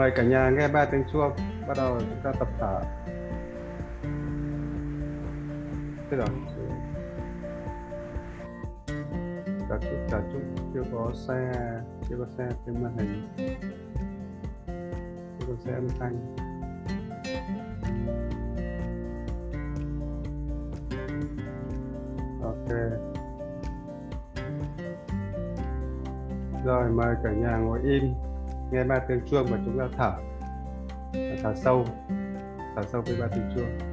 mời cả nhà nghe ba tiếng chuông. Bắt đầu chúng ta tập thở. Thế rồi cả chút cả chút chưa có xe, chưa có xe trên màn hình. Chưa có xe âm thanh. Ok. Rồi, mời cả nhà ngồi im nghe ba tiếng chuông và chúng ta thở. Thở sâu. Thở sâu với ba tiếng chuông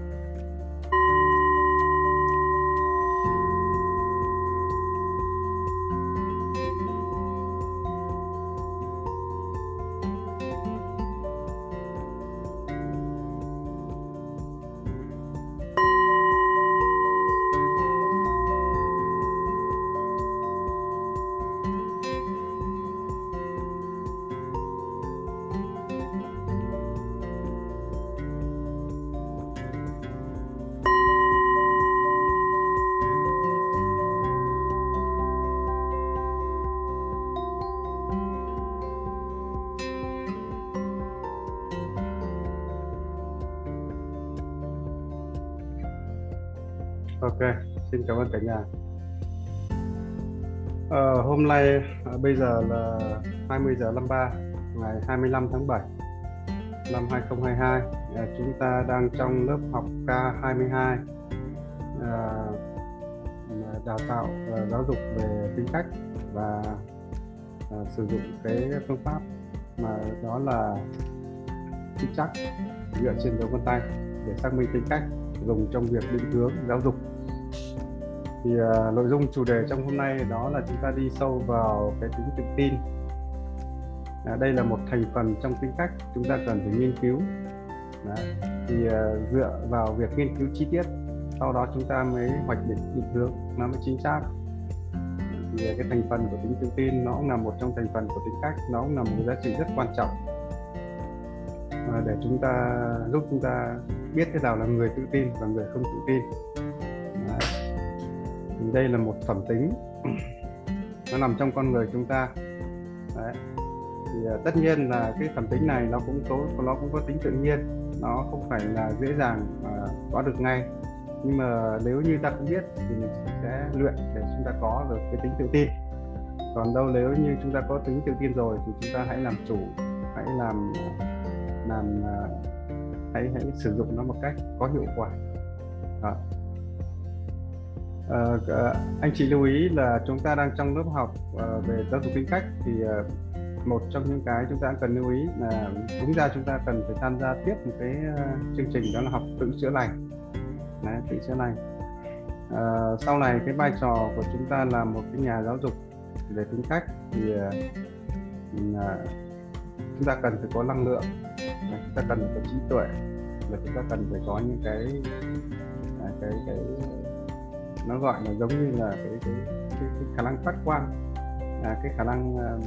cảm ơn cả nhà. à, hôm nay à, bây giờ là 20 giờ 53 ngày 25 tháng 7 năm 2022. À, chúng ta đang trong lớp học K22 à, đào tạo và giáo dục về tính cách và à, sử dụng cái phương pháp mà đó là tính chắc dựa trên dấu vân tay để xác minh tính cách dùng trong việc định hướng giáo dục thì uh, nội dung chủ đề trong hôm nay đó là chúng ta đi sâu vào cái tính tự tin. À, đây là một thành phần trong tính cách chúng ta cần phải nghiên cứu. Đấy. thì uh, dựa vào việc nghiên cứu chi tiết sau đó chúng ta mới hoạch định định hướng nó mới chính xác. Thì uh, cái thành phần của tính tự tin nó cũng là một trong thành phần của tính cách nó cũng là một giá trị rất quan trọng. Để chúng ta giúp chúng ta biết thế nào là người tự tin và người không tự tin thì đây là một phẩm tính. Nó nằm trong con người chúng ta. Đấy. thì uh, tất nhiên là cái phẩm tính này nó cũng có nó cũng có tính tự nhiên. Nó không phải là dễ dàng mà có được ngay. Nhưng mà nếu như ta không biết thì mình sẽ luyện để chúng ta có được cái tính tự tin. Còn đâu nếu như chúng ta có tính tự tin rồi thì chúng ta hãy làm chủ hãy làm làm uh, hãy hãy sử dụng nó một cách có hiệu quả. Đó. Ờ, ờ, anh chị lưu ý là chúng ta đang trong lớp học uh, về giáo dục tính cách thì uh, một trong những cái chúng ta cần lưu ý là đúng ra chúng ta cần phải tham gia tiếp một cái uh, chương trình đó là học tự chữa lành. Đấy, tự chữa lành. Uh, sau này cái vai trò của chúng ta là một cái nhà giáo dục về tính cách thì uh, chúng ta cần phải có năng lượng chúng ta cần phải có trí tuệ và chúng ta cần phải có những cái à, cái cái nó gọi là giống như là cái cái, cái, cái khả năng phát quan à, cái khả năng uh,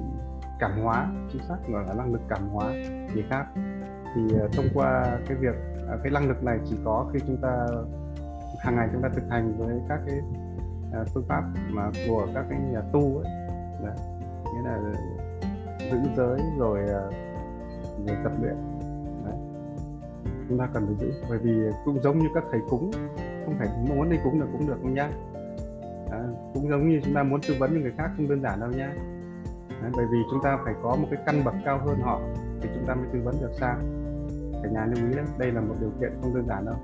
cảm hóa chính xác gọi là năng lực cảm hóa người khác thì uh, thông qua cái việc uh, cái năng lực này chỉ có khi chúng ta hàng ngày chúng ta thực hành với các cái uh, phương pháp mà của các cái nhà tu ấy Đấy. nghĩa là giữ giới rồi uh, rồi tập luyện Đấy. chúng ta cần phải giữ bởi vì cũng giống như các thầy cúng không phải muốn đi cúng được cũng được không nhá? À, cũng giống như chúng ta muốn tư vấn cho người khác không đơn giản đâu nhá. À, bởi vì chúng ta phải có một cái căn bậc cao hơn họ thì chúng ta mới tư vấn được sao? Cả nhà lưu ý đấy đây là một điều kiện không đơn giản đâu.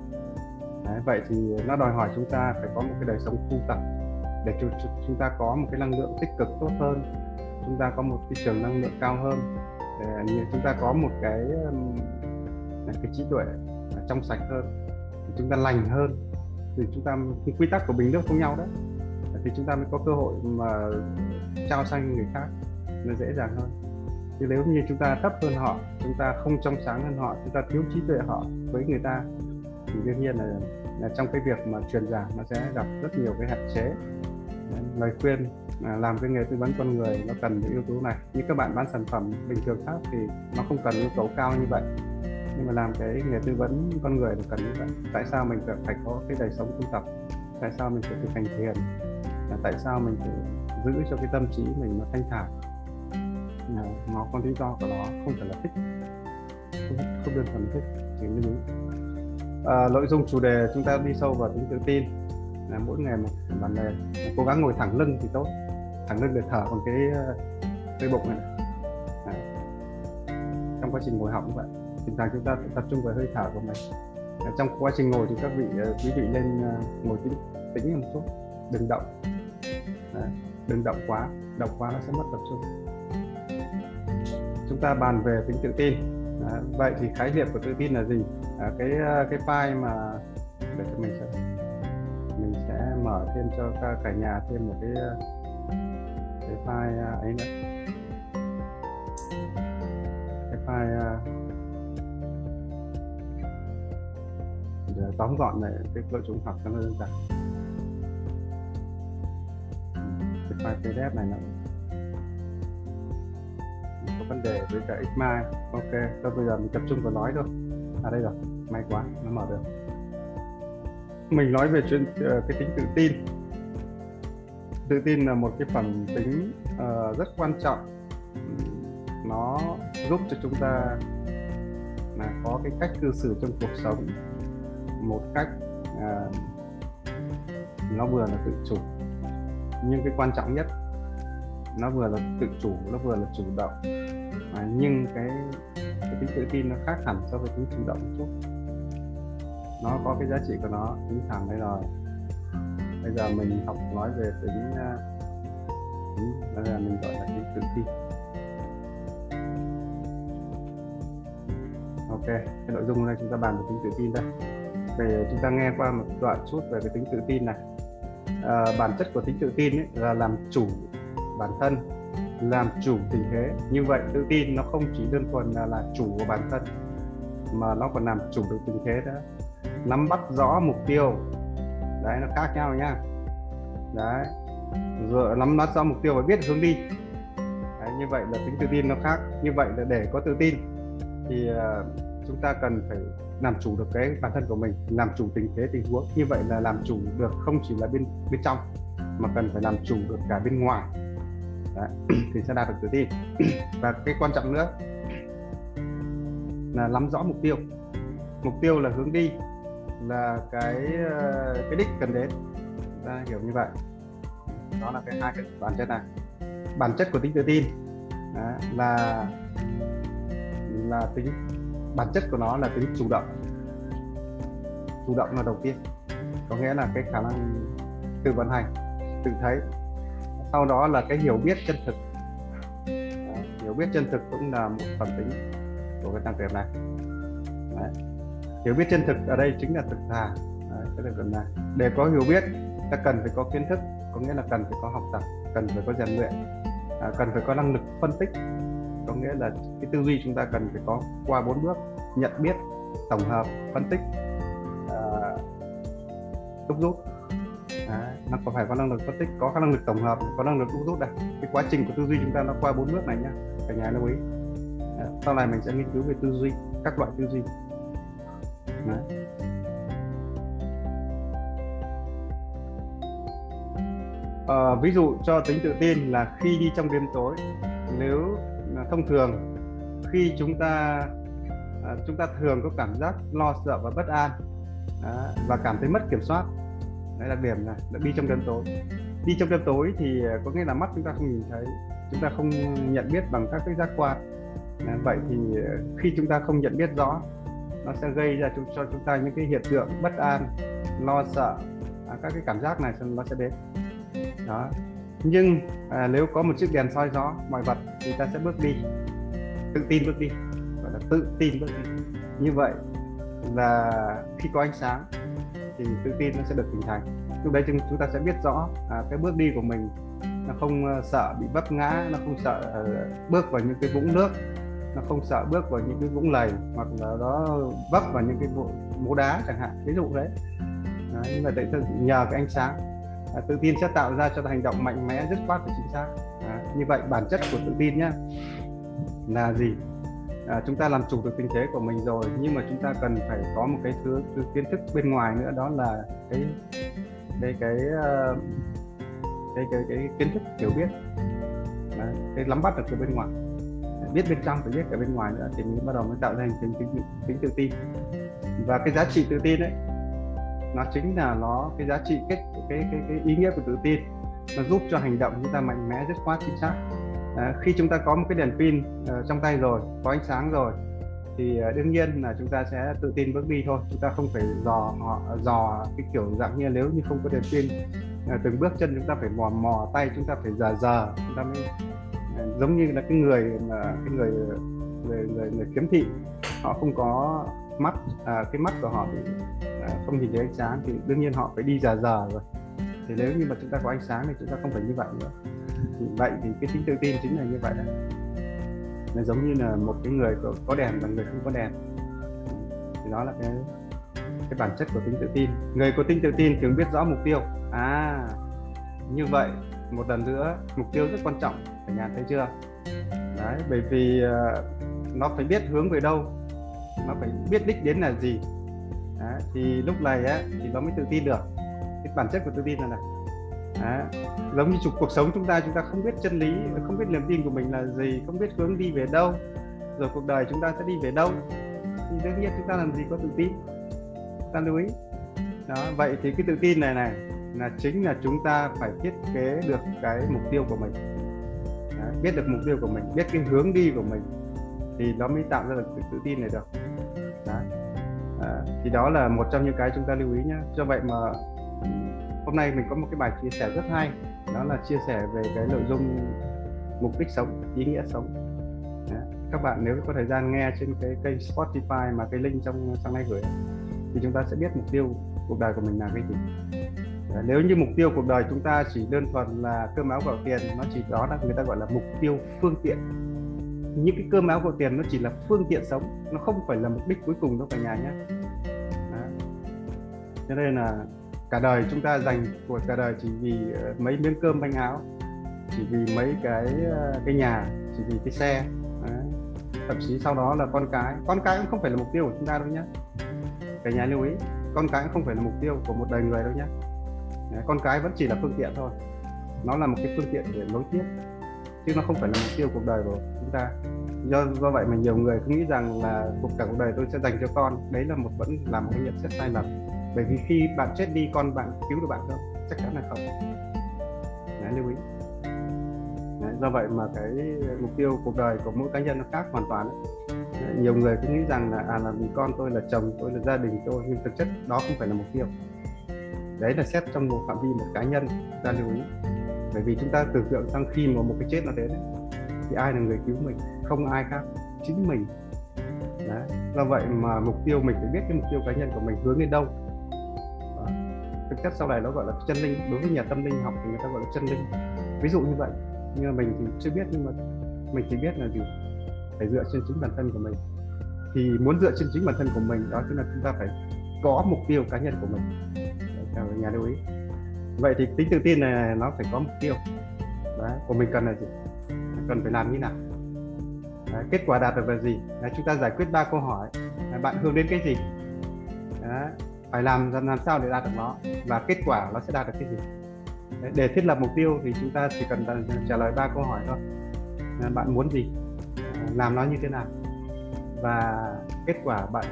Đấy, vậy thì nó đòi hỏi chúng ta phải có một cái đời sống tu tập để chúng ta có một cái năng lượng tích cực tốt hơn chúng ta có một cái trường năng lượng cao hơn. Để chúng ta có một cái cái trí tuệ trong sạch hơn chúng ta lành hơn thì chúng ta quy tắc của bình nước không nhau đấy. Thì chúng ta mới có cơ hội mà trao sang người khác nó dễ dàng hơn. Chứ nếu như chúng ta thấp hơn họ chúng ta không trong sáng hơn họ chúng ta thiếu trí tuệ họ với người ta thì đương nhiên là, là trong cái việc mà truyền giảng nó sẽ gặp rất nhiều cái hạn chế. Lời khuyên là làm cái nghề tư vấn con người nó cần những yếu tố này. Như các bạn bán sản phẩm bình thường khác thì nó không cần yêu cầu cao như vậy nhưng mà làm cái nghề tư vấn con người là cần như vậy. Tại sao mình phải có cái đời sống tu tập? Tại sao mình phải thực hành thiền? Tại sao mình phải giữ cho cái tâm trí mình nó thanh thản? Nó có lý do của nó không phải là thích. Không, không đơn thuần thích thì mới đúng à, nội dung chủ đề chúng ta đi sâu vào tính tự tin. Là mỗi ngày một bản đề cố gắng ngồi thẳng lưng thì tốt. Thẳng lưng để thở bằng cái ờ, cái bụng này. Đấy. trong quá trình ngồi học như vậy thỉnh thoảng chúng ta tập trung vào hơi thở của mình. Trong quá trình ngồi thì các vị ờ, quý vị nên ờ, ngồi tĩnh tĩnh một chút. Đừng động. Đừng động quá. Động quá nó sẽ mất tập trung. Chúng ta bàn về tính tự tin. Vậy thì khái niệm của tự tin là gì? À, cái ờ, cái file mà để mình sẽ mình sẽ mở thêm cho cả, cả nhà thêm một cái cái file ấy nữa. Cái file tóm gọn lại cái nội dung học cho nó đơn giản. Cái file pdf này nó có vấn đề với cả xmind ok thôi bây giờ mình tập trung vào nói thôi. À đây rồi may quá nó mở được. Mình nói về chuyện uh, cái tính tự tin. Tự tin là một cái phần tính uh, rất quan trọng. Nó giúp cho chúng ta là có cái cách cư xử trong cuộc sống một cách uh, nó vừa là tự chủ. Nhưng cái quan trọng nhất nó vừa là tự chủ nó vừa là chủ động. À, nhưng cái, cái tính tự tin nó khác hẳn so với tính chủ động một chút. Nó có cái giá trị của nó tính thẳng đây rồi. Bây giờ mình học nói về tính uh, tính bây giờ mình gọi là tính tự tin. Ok cái nội dung này chúng ta bàn về tính tự tin đây về chúng ta nghe qua một đoạn chút về cái tính tự tin này. À, bản chất của tính tự tin ấy là làm chủ bản thân làm chủ tình thế. Như vậy tự tin nó không chỉ đơn thuần là là chủ của bản thân mà nó còn làm chủ được tình thế đó. Nắm bắt rõ mục tiêu. Đấy nó khác nhau nhá đấy. Rồi nắm bắt rõ mục tiêu và biết hướng đi. Đấy, như vậy là tính tự tin nó khác. Như vậy là để có tự tin thì uh, chúng ta cần phải làm chủ được cái bản thân của mình làm chủ tình thế tình huống. Như vậy là làm chủ được không chỉ là bên bên trong mà cần phải làm chủ được cả bên ngoài. Đấy, thì sẽ đạt được tự tin. Và cái quan trọng nữa là nắm rõ mục tiêu. Mục tiêu là hướng đi là cái ờ, cái đích cần đến. Ta hiểu như vậy. Đó là cái hai cái bản chất này. Bản chất của tính tự tin đó, là là tính bản chất của nó là tính chủ động. Chủ động là đầu tiên có nghĩa là cái khả năng tự vận hành tự thấy. Sau đó là cái hiểu biết chân thực. Đó, hiểu biết chân thực cũng là một phần tính của cái tăng tiệp này. Đấy. hiểu biết chân thực ở đây chính là thực thà. Đấy, cái được này để có hiểu biết ta cần phải có kiến thức có nghĩa là cần phải có học tập cần phải có rèn luyện à, cần phải có năng lực phân tích có nghĩa là cái tư duy chúng ta cần phải có qua bốn bước. Nhận biết tổng hợp phân tích à, uh, đúc rút. Nó có phải có năng lực phân tích? Có năng lực tổng hợp có năng lực đúc rút đây. Cái quá trình của tư duy chúng ta nó qua bốn bước này nhá. Cả nhà lưu ý. Sau này mình sẽ nghiên cứu về tư duy các loại tư duy. Đấy. À, ví dụ cho tính tự tin là khi đi trong đêm tối nếu thông thường. Khi chúng ta à, chúng ta thường có cảm giác lo sợ và bất an à, và cảm thấy mất kiểm soát. Đấy là điểm này là đi trong đêm tối. Đi trong đêm tối thì à, có nghĩa là mắt chúng ta không nhìn thấy chúng ta không nhận biết bằng các cái giác quan. À, vậy thì à, khi chúng ta không nhận biết rõ nó sẽ gây ra cho chúng ta những cái hiện tượng bất an lo sợ à, các cái cảm giác này nó sẽ đến. Đó nhưng à, nếu có một chiếc đèn soi gió mọi vật thì ta sẽ bước đi. Tự tin bước đi gọi là tự tin bước đi. Như vậy là khi có ánh sáng thì tự tin nó sẽ được hình thành. Lúc đấy chúng chúng ta sẽ biết rõ à, cái bước đi của mình nó không ờ, sợ bị vấp ngã nó không sợ uh, bước vào những cái vũng nước nó không sợ bước vào những cái vũng lầy hoặc là nó vấp vào những cái mố đá chẳng hạn. Ví dụ đấy. Nhưng như vậy tại nhờ cái ánh sáng à, tự tin sẽ tạo ra cho hành động mạnh mẽ dứt khoát và chính xác. À, như vậy bản chất của tự tin nhá là gì? À, chúng ta làm chủ được tình thế của mình rồi nhưng mà chúng ta cần phải có một cái thứ, thứ kiến thức bên ngoài nữa đó là cái cái cái uh, cái, cái, cái kiến thức hiểu biết. Đấy, cái nắm bắt được từ bên ngoài. Biết bên trong phải biết cả bên ngoài nữa thì mới bắt đầu mới tạo ra hình tính tính, tính tự tin. Và cái giá trị tự tin đấy nó chính là nó cái giá trị cái cái cái, cái ý nghĩa của tự tin. Nó giúp cho hành động chúng ta mạnh mẽ dứt khoát chính xác. À, khi chúng ta có một cái đèn pin uh, trong tay rồi có ánh sáng rồi thì uh, đương nhiên là chúng ta sẽ tự tin bước đi thôi. Chúng ta không phải dò họ dò cái kiểu dạng như nếu như không có đèn pin uh, từng bước chân chúng ta phải mò mò tay chúng ta phải giờ giờ chúng ta mới uh, giống như là cái người mà cái người người người, người kiếm thị. Họ không có mắt à, cái mắt của họ Ờ, không nhìn thấy ánh sáng thì đương nhiên họ phải đi già già rồi. Thì nếu như mà chúng ta có ánh sáng thì chúng ta không phải như vậy nữa. Thì vậy thì cái tính tự tin chính là như vậy đấy nó giống như là một cái người có, có đèn và người không có đèn. Thì đó là cái cái bản chất của tính tự tin. Người có tính tự tin thường biết rõ mục tiêu. À như vậy một lần nữa mục tiêu rất quan trọng. Cả nhà thấy chưa? Đấy bởi vì uh, nó phải biết hướng về đâu. Nó phải biết đích đến là gì đấy, thì lúc này á thì nó mới tự tin được. Cái bản chất của tự tin là này. Đấy. giống như cuộc sống chúng ta chúng ta không biết chân lý không biết niềm tin của mình là gì không biết hướng đi về đâu. Rồi cuộc đời chúng ta sẽ đi về đâu. Thì tất nhiên chúng ta làm gì có tự tin. Ta lưu ý. Đó vậy thì cái tự tin này này là chính là chúng ta phải thiết kế được cái mục tiêu của mình. Đấy, biết được mục tiêu của mình biết cái hướng đi của mình thì nó mới tạo ra được cái tự tin này được. À, thì đó là một trong những cái chúng ta lưu ý nhé do vậy mà ừ, hôm nay mình có một cái bài chia sẻ rất hay đó là chia sẻ về cái nội dung mục đích sống ý nghĩa sống Đấy. các bạn nếu có thời gian nghe trên cái kênh Spotify mà cái link trong sang nay gửi thì chúng ta sẽ biết mục tiêu cuộc đời của mình là cái gì Đấy. nếu như mục tiêu cuộc đời chúng ta chỉ đơn thuần là cơm áo gạo tiền nó chỉ đó là người ta gọi là mục tiêu phương tiện những cái cơm áo gạo tiền nó chỉ là phương tiện sống, nó không phải là mục đích cuối cùng đâu cả nhà nhé. Cho nên là cả đời chúng ta dành của cả đời chỉ vì ờ, mấy miếng cơm bánh áo, chỉ vì mấy cái ờ, cái nhà, chỉ vì cái xe. Đấy. thậm chí sau đó là con cái. Con cái cũng không phải là mục tiêu của chúng ta đâu nhé. Cả nhà lưu ý, con cái cũng không phải là mục tiêu của một đời người đâu nhé. Đấy. con cái vẫn chỉ là phương tiện thôi. Nó là một cái phương tiện để nối tiếp chứ nó không phải là mục tiêu cuộc đời của chúng ta. Do do vậy mà nhiều người cứ nghĩ rằng là cuộc cả cuộc đời tôi sẽ dành cho con. Đấy là một vẫn là một cái nhận xét sai lầm. Bởi vì khi bạn chết đi con bạn cứu được bạn không? Chắc chắn là không. Đấy, lưu ý. Đấy, do vậy mà cái mục tiêu cuộc đời của mỗi cá nhân nó khác hoàn toàn đấy, nhiều người cứ nghĩ rằng là à là vì con tôi là chồng tôi là gia đình tôi nhưng thực chất đó không phải là mục tiêu. Đấy là xét trong một phạm vi một cá nhân. Ta lưu ý bởi vì chúng ta tưởng tượng sang khi mà một cái chết nó đến thì ai là người cứu mình? Không ai khác, chính mình. Đấy. do vậy mà mục tiêu mình phải biết cái mục tiêu cá nhân của mình hướng đến đâu. Thực chất sau này nó gọi là chân linh. Đối với nhà tâm linh học thì người ta gọi là chân linh. Ví dụ như vậy, nhưng mà mình thì chưa biết, nhưng mà mình chỉ biết là gì? Phải dựa trên chính bản thân của mình. Thì muốn dựa trên chính bản thân của mình, đó chính là chúng ta phải có mục tiêu cá nhân của mình. Chào nhà lưu ý vậy thì tính tự tin này nó phải có mục tiêu. Đấy của mình cần là gì? Cần phải làm như nào? Đấy, kết quả đạt được là gì? Đấy, chúng ta giải quyết ba câu hỏi. Đấy, bạn hướng đến cái gì? Đấy, phải làm làm sao để đạt được nó? Và kết quả nó sẽ đạt được cái gì? Đấy, để thiết lập mục tiêu thì chúng ta chỉ cần trả lời ba câu hỏi thôi. Bạn muốn gì? Làm nó như thế nào? Và kết quả bạn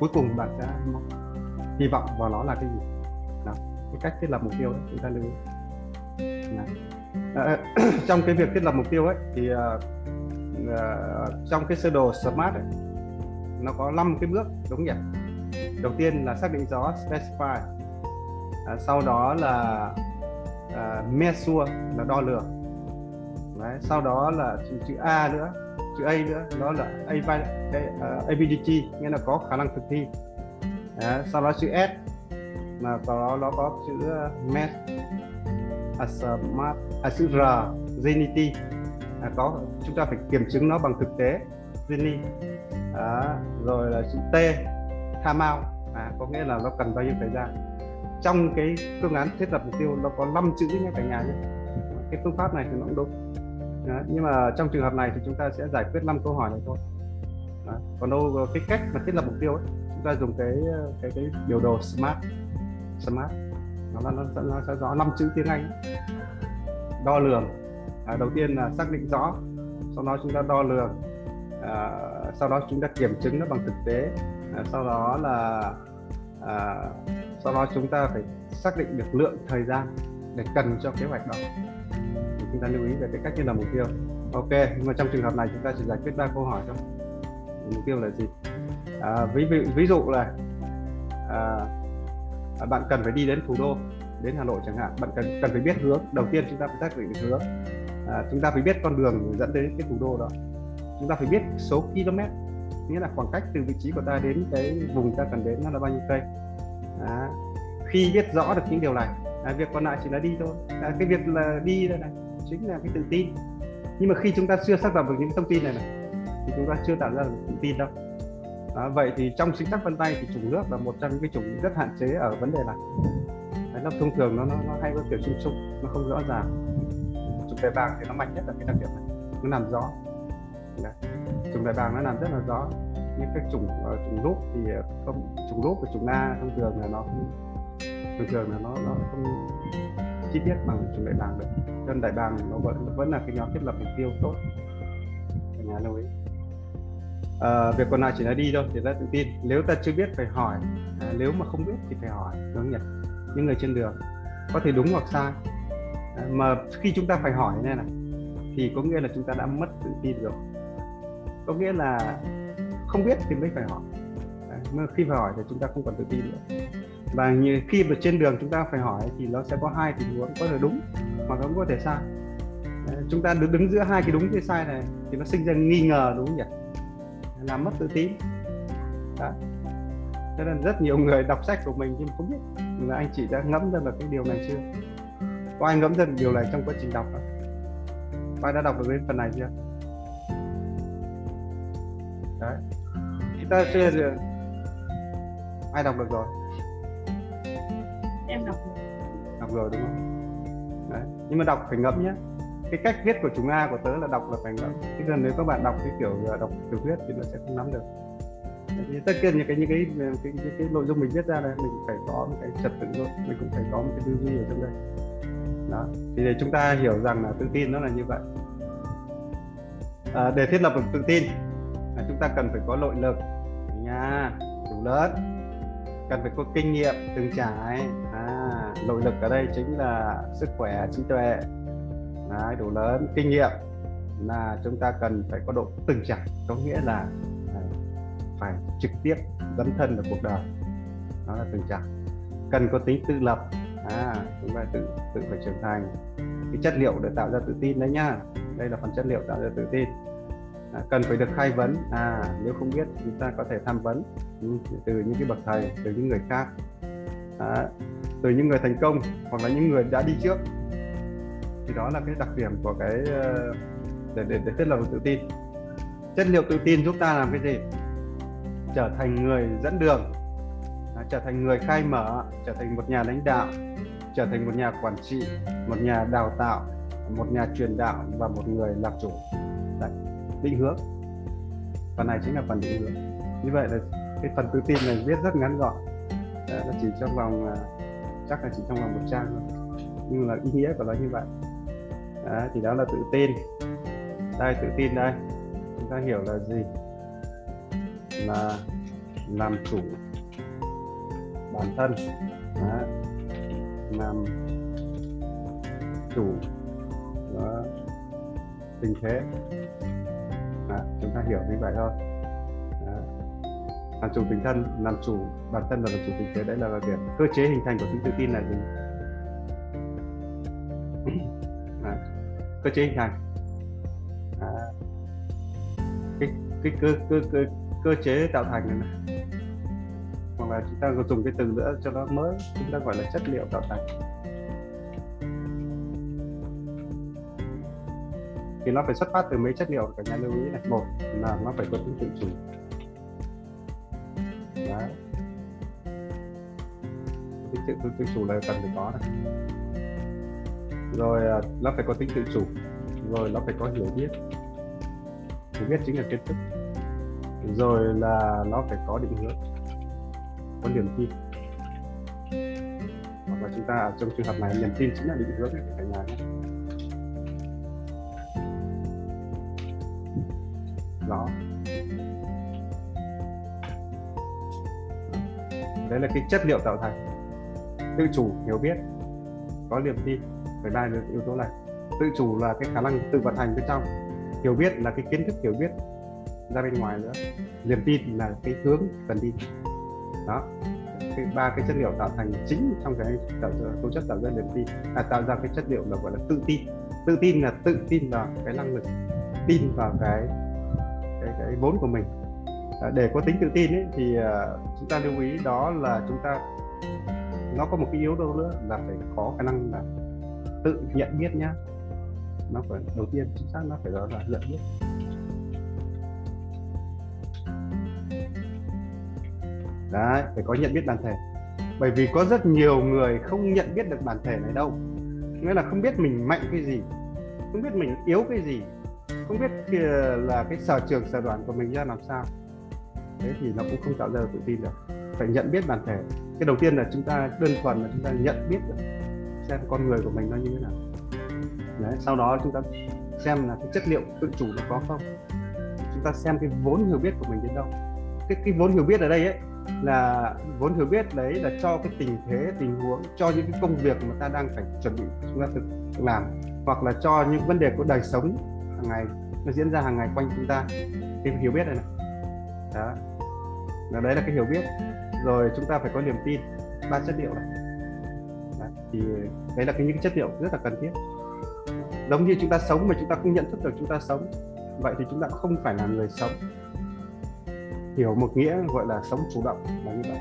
cuối cùng bạn sẽ hy vọng vào nó là cái gì cái cách thiết lập mục tiêu đấy, chúng ta lưu ý. À, trong cái việc thiết lập mục tiêu ấy thì uh, uh, trong cái sơ đồ smart ấy, nó có 5 cái bước đúng nhỉ? Đầu tiên là xác định rõ specify. À, sau đó là à, measure là đo lường. Đấy, sau đó là chữ, chữ A nữa chữ A nữa đó là à, nghĩa là có khả năng thực thi. Đấy, sau đó chữ S mà có đó nó có chữ met math a smart à, chữ R Zenity. À, có chúng ta phải kiểm chứng nó bằng thực tế. Zeni à, rồi là chữ T time à, có nghĩa là nó cần bao nhiêu thời gian. Trong cái phương án thiết lập mục tiêu nó có 5 chữ nhé cả nhà nhé. Cái phương pháp này thì nó cũng đúng. Đó. nhưng mà trong trường hợp này thì chúng ta sẽ giải quyết 5 câu hỏi này thôi. Đó. còn đâu cái cách mà thiết lập mục tiêu ấy, chúng ta dùng cái cái cái biểu đồ smart smart. Nó nó nó, nó sẽ rõ năm chữ tiếng Anh. Đo lường. À, đầu tiên là xác định rõ. Sau đó chúng ta đo lường. À, sau đó chúng ta kiểm chứng nó bằng thực tế. À, sau đó là à, sau đó chúng ta phải xác định được lượng thời gian để cần cho kế hoạch đó. Thì chúng ta lưu ý về cái cách như là mục tiêu. Ok nhưng mà trong trường hợp này chúng ta chỉ giải quyết ba câu hỏi thôi. Mục tiêu là gì? À, ví, ví ví dụ là à, À, bạn cần phải đi đến thủ đô đến Hà Nội chẳng hạn. Bạn cần cần phải biết hướng. Đầu tiên chúng ta phải xác định được hướng. À, chúng ta phải biết con đường dẫn đến cái thủ đô đó. Chúng ta phải biết số km nghĩa là khoảng cách từ vị trí của ta đến cái vùng ta cần đến nó là bao nhiêu cây. À, khi biết rõ được những điều này à, việc còn lại chỉ là đi thôi. À, cái việc là đi đây này chính là cái tự tin. Nhưng mà khi chúng ta chưa xác lập được những thông tin này này thì chúng ta chưa tạo ra được tự tin đâu à, vậy thì trong sinh tắc vân tay thì chủng nước là một trong những cái chủng rất hạn chế ở vấn đề này. Đấy, nó thông thường nó, nó nó hay có kiểu chung chung nó không rõ ràng. Chủng đại bàng thì nó mạnh nhất là cái đặc điểm này nó làm rõ. Đấy. chủng đại bàng nó làm rất là rõ. Nhưng các chủng uh, ờ, chủng lốp thì ờ, không chủng lốp và chủng na thông thường là nó không thường thường là nó nó không chi tiết bằng chủng đại bàng được. Nên đại bàng nó vẫn vẫn là cái nhóm thiết lập mục tiêu tốt. Cả nhà lưu ý à, việc còn lại chỉ là đi thôi thì ta tự tin. Nếu ta chưa biết phải hỏi à, nếu mà không biết thì phải hỏi đúng nhỉ những người trên đường. Có thể đúng hoặc sai. À, mà khi chúng ta phải hỏi này này thì có nghĩa là chúng ta đã mất tự tin rồi. Có nghĩa là không biết thì mới phải hỏi. À, mà khi phải hỏi thì chúng ta không còn tự tin nữa. Và như khi mà trên đường chúng ta phải hỏi thì nó sẽ có hai tình huống có thể đúng hoặc cũng có thể sai. À, chúng ta đứng đứng giữa hai cái đúng cái sai này thì nó sinh ra nghi ngờ đúng không nhỉ? Làm mất tự tin. Đó cho nên rất nhiều người đọc sách của mình nhưng không biết là anh chị đã ngẫm ra được cái điều này chưa? Có ai ngẫm ra được điều này trong quá trình đọc không? Có ai đã đọc được đến phần này chưa? Đấy. Chúng ta chưa? được ai đọc được rồi? Em đọc. Đọc rồi đúng không? Đấy. Nhưng mà đọc phải ngẫm nhé cái cách viết của chúng A của tớ là đọc là phải ngẫm chứ còn nếu các bạn đọc cái kiểu đọc tiểu thuyết thì nó sẽ không nắm được. Tất nhiên những cái những cái cái, cái, cái, cái nội dung mình viết ra đây mình phải có một cái trật tự thôi. Mình cũng phải có một cái tư duy ở trong đây. Đó. Thì để chúng ta hiểu rằng là tự tin nó là như vậy. À, để thiết lập được tự tin là chúng ta cần phải có nội lực. Nha. Đủ lớn. Cần phải có kinh nghiệm từng trải. À, nội lực ở đây chính là sức khỏe trí tuệ Đấy, đủ lớn kinh nghiệm là chúng ta cần phải có độ từng trải có nghĩa là à, phải trực tiếp dấn thân vào cuộc đời. Đó là từng trải cần có tính tự lập. À chúng ta tự tự phải trưởng thành. Cái chất liệu để tạo ra tự tin đấy nhá. Đây là phần chất liệu tạo ra tự tin. À, cần phải được khai vấn. À nếu không biết chúng ta có thể tham vấn. Ừ, từ những cái bậc thầy từ những người khác. À, từ những người thành công hoặc là những người đã đi trước thì đó là cái đặc điểm của cái ờ, để để, để thiết lập tự tin. Chất liệu tự tin giúp ta làm cái gì? Trở thành người dẫn đường. Trở thành người khai mở trở thành một nhà lãnh đạo trở thành một nhà quản trị một nhà đào tạo một nhà truyền đạo và một người làm chủ. Đấy, định hướng. Phần này chính là phần định hướng. Như vậy là cái phần tự tin này viết rất ngắn gọn. Đấy, nó chỉ trong vòng ờ, chắc là chỉ trong vòng một trang thôi. Nhưng là ý nghĩa của nó như vậy. Đấy, thì đó là tự tin. Đây tự tin đây. Chúng ta hiểu là gì? Là làm chủ bản thân. Đấy. làm chủ đó. tình thế. Đấy. chúng ta hiểu như vậy thôi. Làm chủ tình thân làm chủ bản thân và làm chủ tình thế. Đấy là việc cơ chế hình thành của tính tự tin là gì cơ chế hình thành. À, cái cái cơ cơ cơ cơ chế tạo thành này, này. Hoặc là chúng ta còn dùng cái từ nữa cho nó mới chúng ta gọi là chất liệu tạo thành. Thì nó phải xuất phát từ mấy chất liệu cả nhà lưu ý này. Một là nó phải có tính tự chủ. Đấy. Tính tự, tự chủ là cần phải có này rồi à, nó phải có tính tự chủ. Rồi, nó phải có hiểu biết. Hiểu biết chính là kiến thức. Rồi là nó phải có định hướng. Có niềm tin. Hoặc là chúng ta, trong trường hợp này, niềm tin chính là định hướng cả nhà nhé đó. Đấy là cái chất liệu tạo thành. Tự chủ, hiểu biết, có niềm tin phải ba yếu tố này. Tự chủ là cái khả năng tự vận hành bên trong. Hiểu biết là cái kiến thức hiểu biết ra bên ngoài nữa. Niềm tin là cái hướng cần đi. Đó. Cái ba cái chất liệu tạo thành chính trong cái tạo ra tố chất tạo ra niềm tin là tạo ra cái chất liệu là gọi là tự tin. Tự tin là tự tin vào cái năng lực tin vào cái cái cái vốn của mình. À, để có tính tự tin ấy, thì uh, chúng ta lưu ý đó là chúng ta nó có một cái yếu tố nữa là phải có khả năng là tự nhận biết nhá. Nó phải, đầu tiên, chính xác nó phải đó là nhận biết. Đấy, phải có nhận biết bản thể. Bởi vì có rất nhiều người không nhận biết được bản thể này đâu. Nghĩa là không biết mình mạnh cái gì, không biết mình yếu cái gì, không biết là cái sở trường, sở đoản của mình ra làm sao. Thế thì nó cũng không tạo ra được tự tin được. Phải nhận biết bản thể. Cái đầu tiên là chúng ta đơn thuần là chúng ta nhận biết được xem con người của mình nó như thế nào. Đấy, sau đó chúng ta xem là cái chất liệu tự chủ nó có không. Chúng ta xem cái vốn hiểu biết của mình đến đâu. Cái cái vốn hiểu biết ở đây ấy là vốn hiểu biết đấy là cho cái tình thế tình huống cho những cái công việc mà ta đang phải chuẩn bị chúng ta thực làm hoặc là cho những vấn đề của đời sống hàng ngày nó diễn ra hàng ngày quanh chúng ta. Cái hiểu biết này này. Đó. Là đấy là cái hiểu biết. Rồi chúng ta phải có niềm tin. Ba chất liệu này đấy, thì đấy là cái những cái chất liệu rất là cần thiết. Giống như chúng ta sống mà chúng ta không nhận thức được chúng ta sống vậy thì chúng ta không phải là người sống. Hiểu một nghĩa gọi là sống chủ động là như vậy.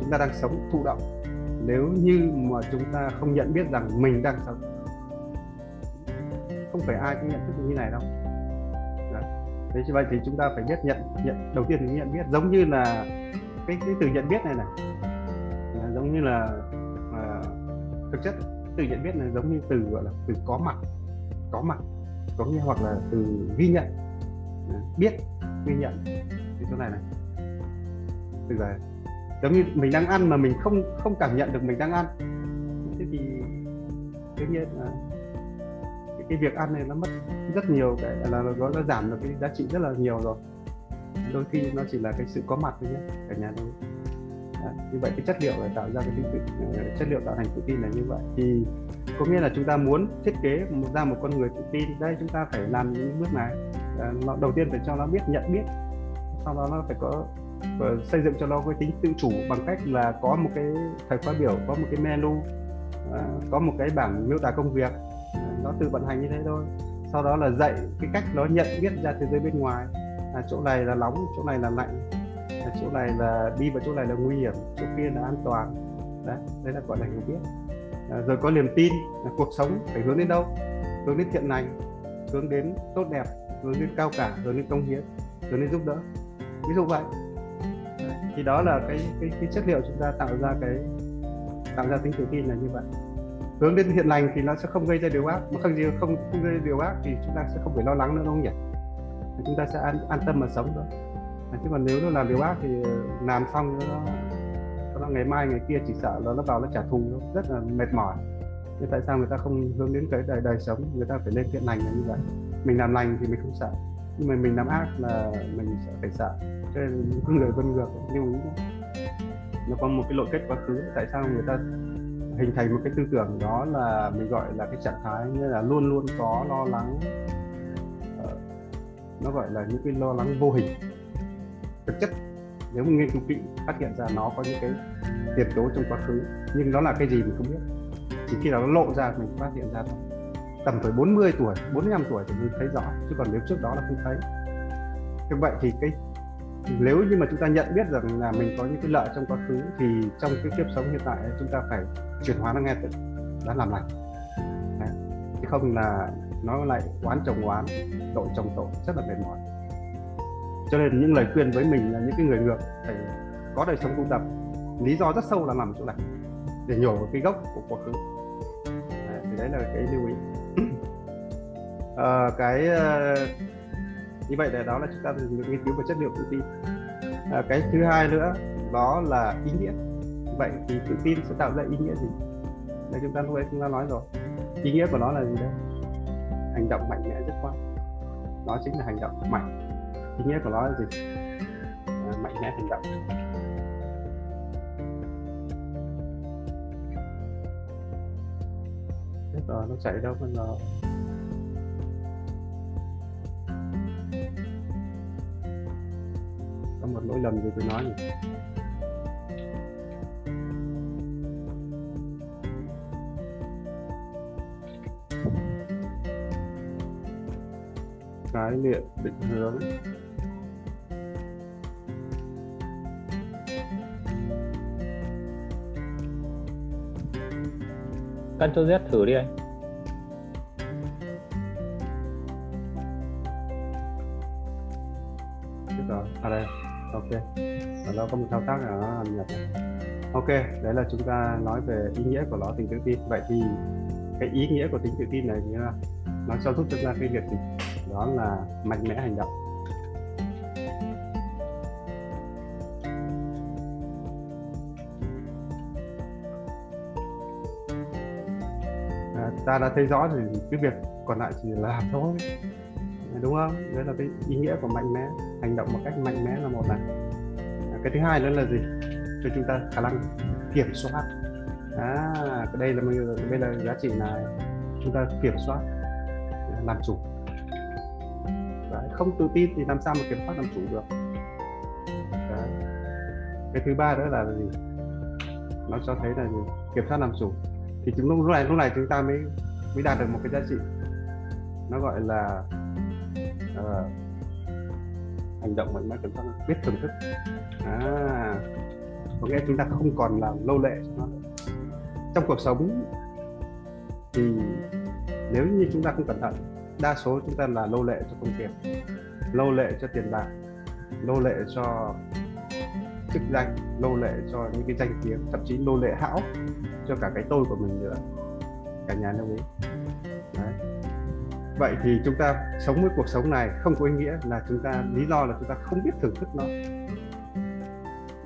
Chúng ta đang sống thụ động. Nếu như mà chúng ta không nhận biết rằng mình đang sống không phải ai cũng nhận thức như này đâu. Đấy. thế như vậy thì chúng ta phải biết nhận nhận đầu tiên thì nhận biết. Giống như là cái cái từ nhận biết này này. Giống như là à, thực chất từ nhận biết là giống như từ gọi là từ có mặt có mặt có nghĩa hoặc là từ ghi nhận. Biết ghi nhận. Thì chỗ này này. Từ là giống như mình đang ăn mà mình không không cảm nhận được mình đang ăn. Thế thì đương nhiên là cái, cái việc ăn này nó mất rất nhiều cái là nó, nó giảm được cái giá trị rất là nhiều rồi. Đôi khi nó chỉ là cái sự có mặt thôi nhé cả nhà thôi. Đấy, như vậy cái chất liệu để tạo ra cái tự ờ, chất liệu tạo thành tự tin là như vậy. Thì có nghĩa là chúng ta muốn thiết kế ra một con người tự tin đây chúng ta phải làm những bước này. Ờ, đầu tiên phải cho nó biết nhận biết sau đó nó phải có và xây dựng cho nó cái tính tự chủ bằng cách là có một cái thời khóa biểu có một cái menu có một cái bảng miêu tả công việc nó tự vận hành như thế thôi. Sau đó là dạy cái cách nó nhận biết ra thế giới bên ngoài. À, chỗ này là nóng chỗ này là lạnh là chỗ này là đi vào chỗ này là nguy hiểm chỗ kia là an toàn. Đấy đấy là gọi là hiểu biết. À, rồi có niềm tin là cuộc sống phải hướng đến đâu? Hướng đến thiện lành hướng đến tốt đẹp hướng đến cao cả hướng đến công hiến hướng đến giúp đỡ. Ví dụ vậy. Đấy. thì đó là cái cái cái chất liệu chúng ta tạo ra cái tạo ra tính tự tin là như vậy. Hướng đến thiện lành thì nó sẽ không gây ra điều ác mà không không không gây ra điều ác thì chúng ta sẽ không phải lo lắng nữa đúng không nhỉ? Chúng ta sẽ an, an tâm mà sống thôi chứ còn nếu nó làm điều ác thì ờ, làm xong nó nó ngày mai, ngày kia chỉ sợ nó nó vào nó trả thù nó rất là mệt mỏi. Nhưng tại sao người ta không hướng đến cái đời đời sống? Người ta phải lên thiện lành là như vậy. Mình làm lành thì mình không sợ, nhưng mà mình làm ác là mình sẽ phải sợ. Cho nên những người vân ngược lưu ý đó. nó có một cái lộ kết quá khứ, tại sao người ta hình thành một cái tư tưởng đó là mình gọi là cái trạng thái như là luôn luôn có lo lắng ờ, nó gọi là những cái lo lắng vô hình thực chất. Nếu mà nghiên cứu kỹ, phát hiện ra nó có những cái tiền tố trong quá khứ, nhưng nó là cái gì mình không biết. Chỉ khi nào nó lộ ra mình phát hiện ra thôi. Tầm tuổi 40 tuổi 45 tuổi thì mình thấy rõ, chứ còn nếu trước đó là không thấy. Như vậy thì cái, nếu như mà chúng ta nhận biết rằng là mình có những cái lợi trong quá khứ, thì trong cái kiếp sống hiện tại chúng ta phải chuyển hóa nó nghe từ đã làm lành chứ không là nó lại oán chồng oán, tội chồng tội, rất là mệt mỏi cho nên những lời khuyên với mình là những cái người ngược phải có đời sống tu tập. Lý do rất sâu là nằm chỗ này để nhổ vào cái gốc của quá khứ. Đấy, thì đấy là cái lưu ý. À, cái ờ, như vậy là đó là chúng ta nghiên cứu về chất liệu tự tin. À, cái thứ hai nữa đó là ý nghĩa. Vậy thì tự tin sẽ tạo ra ý nghĩa gì? Đây chúng ta lúc ấy chúng ta nói rồi. Ý nghĩa của nó là gì đấy hành động mạnh mẽ rất quan đó chính là hành động mạnh ý nghĩa của nó là gì? À, mạnh mẽ hành động. Chết rồi nó chạy đâu bây giờ? Có một lỗi lầm gì tôi nói nhỉ? Khái niệm định hướng. Ctrl Z thử đi anh. Rồi à đây ok. Ở đó có một thao tác ở nhập ok đấy là chúng ta nói về ý nghĩa của nó tính tự tin. Vậy thì cái ý nghĩa của tính tự tin này như là nó cho giúp chúng ta cái việc gì đó là mạnh mẽ hành động. À, ta đã thấy rõ thì cái việc còn lại chỉ là làm thôi. Đúng không? Đấy là cái ý nghĩa của mạnh mẽ hành động một cách mạnh mẽ là một này. À, cái thứ hai nữa là gì? Cho chúng ta khả năng kiểm soát. À đây là đây là giá trị là chúng ta kiểm soát làm chủ không tự tin thì làm sao mà kiểm soát làm chủ được? Đấy. cái thứ ba nữa là gì? Nó cho thấy là gì? kiểm soát làm chủ. Thì chúng lúc này lúc này chúng ta mới mới đạt được một cái giá trị. Nó gọi là uh, hành động mạnh mẽ kiểm soát. Biết thưởng thức. À có nghĩa chúng ta không còn là lâu lệ cho nó trong cuộc sống thì nếu như chúng ta không cẩn thận đa số chúng ta là lâu lệ cho công việc lâu lệ cho tiền bạc lâu lệ cho chức danh lâu lệ cho những cái danh tiếng thậm chí lâu lệ hão cho cả cái tôi của mình nữa. Cả nhà lưu ý. Đấy. vậy thì chúng ta sống với cuộc sống này không có ý nghĩa là chúng ta lý do là chúng ta không biết thưởng thức nó.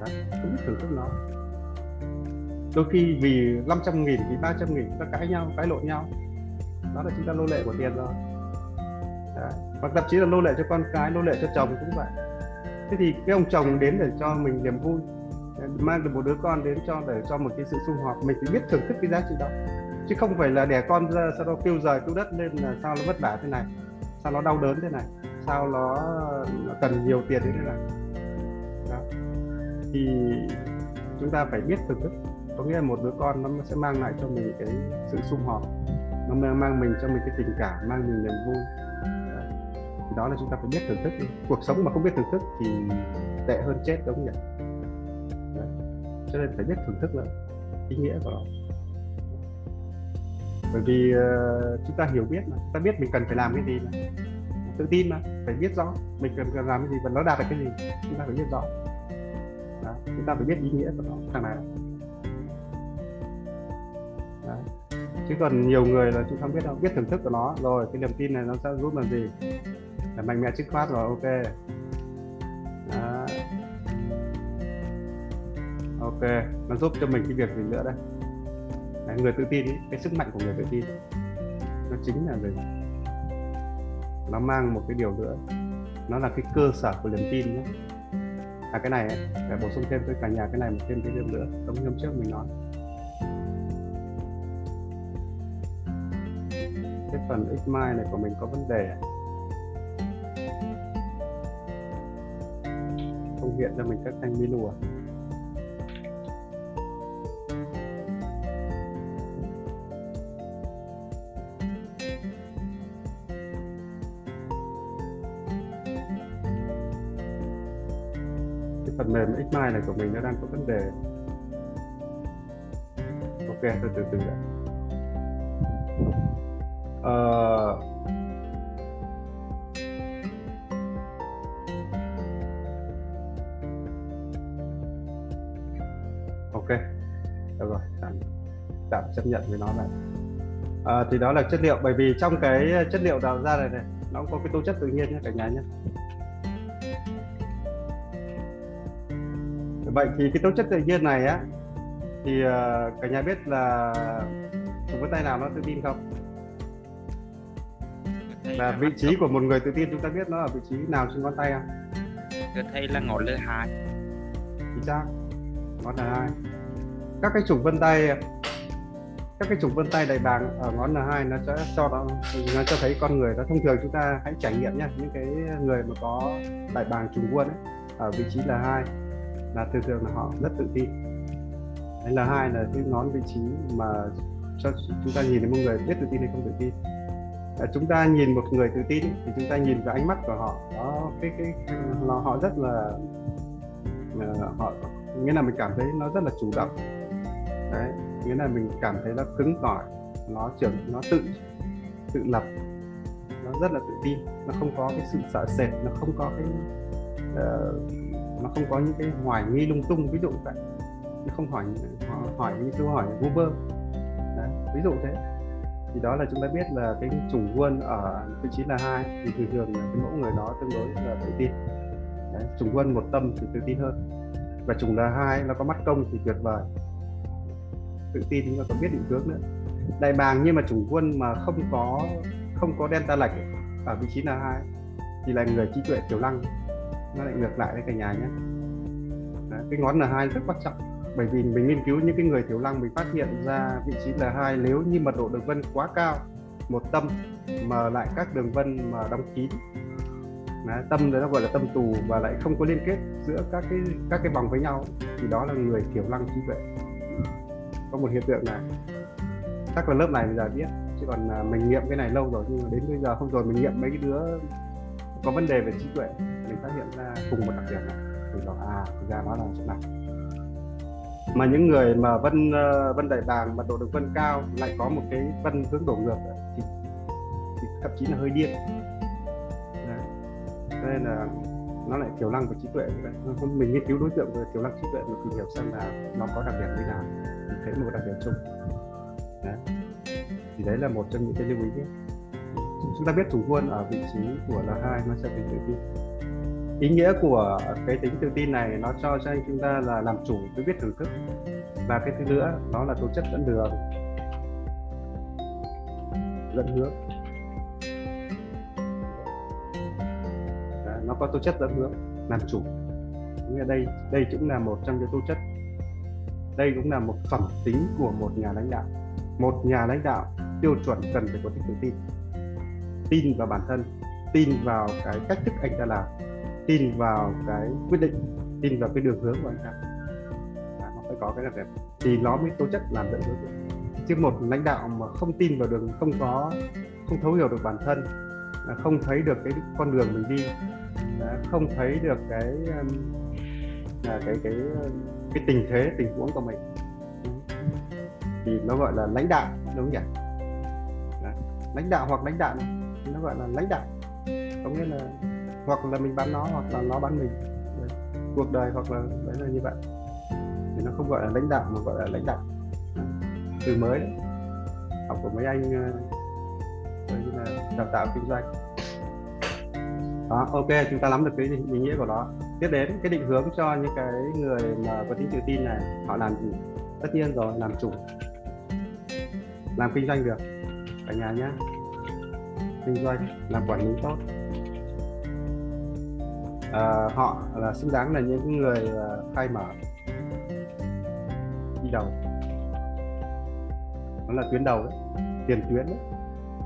Đấy, không biết thưởng thức nó. Đôi khi vì 500 nghìn vì 300 nghìn chúng ta cãi nhau cãi lộn nhau. Đó là chúng ta lô lệ của tiền rồi. Đấy. hoặc thậm chí là nô lệ cho con cái nô lệ cho chồng cũng vậy. Thế thì cái ông chồng đến để cho mình niềm vui mang được một đứa con đến cho để cho một cái sự sum họp mình phải biết thưởng thức cái giá trị đó. Chứ không phải là đẻ con ra sau đó kêu rời kêu đất lên là sao nó vất vả thế này sao nó đau đớn thế này sao nó, nó cần nhiều tiền thế này. Đó. thì chúng ta phải biết thưởng thức. Có nghĩa là một đứa con nó sẽ mang lại cho mình cái sự sum họp nó mang, mang mình cho mình cái tình cảm mang mình niềm vui thì đó là chúng ta phải biết thưởng thức cuộc sống mà không biết thưởng thức thì tệ hơn chết đúng không nhỉ? Đấy. cho nên phải biết thưởng thức là ý nghĩa của nó. Bởi vì uh, chúng ta hiểu biết mà chúng ta biết mình cần phải làm cái gì mà. Tự tin mà phải biết rõ mình cần, cần làm cái gì và nó đạt được cái gì chúng ta phải biết rõ. Đó. chúng ta phải biết ý nghĩa của nó thằng này chứ còn nhiều người là chúng ta không biết đâu biết thưởng thức của nó rồi cái niềm tin này nó sẽ giúp làm gì? Là mạnh mẽ dứt khoát rồi ok. Đó. ok nó giúp cho mình cái việc gì nữa đây? Đấy, người tự tin ý, cái sức mạnh của người tự tin. Nó chính là gì nó mang một cái điều nữa. Nó là cái cơ sở của niềm tin nhé. À cái này để bổ sung thêm với cả nhà cái này một thêm cái điều nữa giống như hôm trước mình nói. Cái phần x mai này của mình có vấn đề. Hiện ra mình các thanh mi lùa à? cái phần mềm xmind này của mình nó đang có vấn đề. Ok tôi từ từ đã uh, ờ, chấp nhận với nó này. À, thì đó là chất liệu bởi vì trong cái chất liệu tạo ra này này nó cũng có cái tố chất tự nhiên nhé cả nhà nhé. Vậy thì cái tố chất tự nhiên này á thì uh, cả nhà biết là dùng cái tay nào nó tự tin không? Là vị trí của một người tự tin chúng ta biết nó ở vị trí nào trên ngón tay không? Thưa thầy là ngón L2 chính xác ngón N2 các cái trục vân tay các cái trục vân tay đầy bàng ở ngón N2 nó sẽ cho nó, nó cho thấy con người. Đó thông thường chúng ta hãy trải nghiệm nhé những cái người mà có đại bàng trùng vuông ấy ở vị trí L2 là thường thường là họ rất tự tin. Đấy, L2 là cái ngón vị trí mà cho chúng ta nhìn thấy một người biết tự tin hay không tự tin. À, chúng ta nhìn một người tự tin thì chúng ta nhìn vào ánh mắt của họ đó cái cái, cái nó họ rất là uh, họ nghĩa là mình cảm thấy nó rất là chủ động. Đấy nghĩa là mình cảm thấy nó cứng cỏi nó trưởng nó tự tự lập nó rất là tự tin nó không có cái sự sợ sệt nó không có cái uh, nó không có những cái hoài nghi lung tung ví dụ vậy. Nó không hỏi hỏi những câu hỏi vu vơ. Ví dụ thế. Thì đó là chúng ta biết là cái chủng quân ở vị trí là hai thì thường thường là cái mẫu người đó tương đối là tự tin. Đấy, chủng quân một tâm thì tự tin hơn. Và chủng là hai nó có mắt công thì tuyệt vời tự tin chúng ta còn biết định hướng nữa. Đại bàng nhưng mà chủng quân mà không có không có delta lệch ở vị trí là hai thì là người trí tuệ tiểu lăng. Nó lại ngược lại đấy cả nhà nhé. Đấy, cái ngón là hai rất quan trọng bởi vì mình nghiên cứu những cái người tiểu lăng mình phát hiện ra vị trí là hai nếu như mật độ đường vân quá cao một tâm mà lại các đường vân mà đóng kín. Đấy, tâm đấy nó gọi là tâm tù và lại không có liên kết giữa các cái các cái vòng với nhau thì đó là người tiểu lăng trí tuệ có một hiện tượng này chắc là lớp này bây giờ biết chứ còn à, mình nghiệm cái này lâu rồi nhưng mà đến bây giờ không rồi mình nghiệm mấy cái đứa có vấn đề về trí tuệ mình phát hiện ra cùng một đặc điểm này. Thì bảo à thực ra nó là chỗ này. Mà những người mà vân ờ, vân đại bàng mà độ được vân cao lại có một cái vân hướng đổ ngược thì, thì thậm chí là hơi điên. Đấy. nên là nó lại kiểu lăng của trí tuệ mình nghiên cứu đối tượng về kiểu lăng trí tuệ mình tìm hiểu xem là nó có đặc điểm như nào thấy một đặc điểm chung. Đấy. thì đấy là một trong những cái lưu ý nhé. Chúng ta biết chủ quân ở vị trí của là hai nó sẽ tính tự tin. Ý nghĩa của cái tính tự tin này nó cho cho anh chúng ta là làm chủ cái biết thưởng thức. Và cái thứ nữa, nó là tố chất dẫn đường. Dẫn hướng. Nó có tố chất dẫn hướng, làm chủ. Nghĩa đây đây cũng là một trong những tố chất đây cũng là một phẩm tính của một nhà lãnh đạo. Một nhà lãnh đạo tiêu chuẩn cần phải có tính tự tin. Tin vào bản thân tin vào cái cách thức anh ta làm tin vào cái quyết định tin vào cái đường hướng của anh ta. À, nó phải có cái đặc điểm. Thì nó mới tố chất làm dẫn hướng được chứ một lãnh đạo mà không tin vào đường không có không thấu hiểu được bản thân à, không thấy được cái con đường mình đi à, không thấy được cái à, cái cái cái, cái tình thế, tình huống của mình. Thì nó gọi là lãnh đạo, đúng không nhỉ? Lãnh đạo hoặc lãnh đạo nó gọi là lãnh đạo. Có nghĩa là hoặc là mình bắn nó, hoặc là nó bắn mình. Đấy. cuộc đời hoặc là đấy là như vậy. Thì nó không gọi là lãnh đạo mà gọi là lãnh đạo. Từ mới đấy, học của mấy anh ờ, đấy là đào tạo kinh doanh. Đó, ok, chúng ta nắm được cái ý nghĩa của nó tiếp đến cái định hướng cho những cái người mà có tính tự tin này họ làm gì tất nhiên rồi làm chủ làm kinh doanh được cả nhà nhé kinh doanh làm quản lý tốt à, họ là xứng đáng là những người à, khai mở đi đầu nó là tuyến đầu đấy tiền tuyến đấy.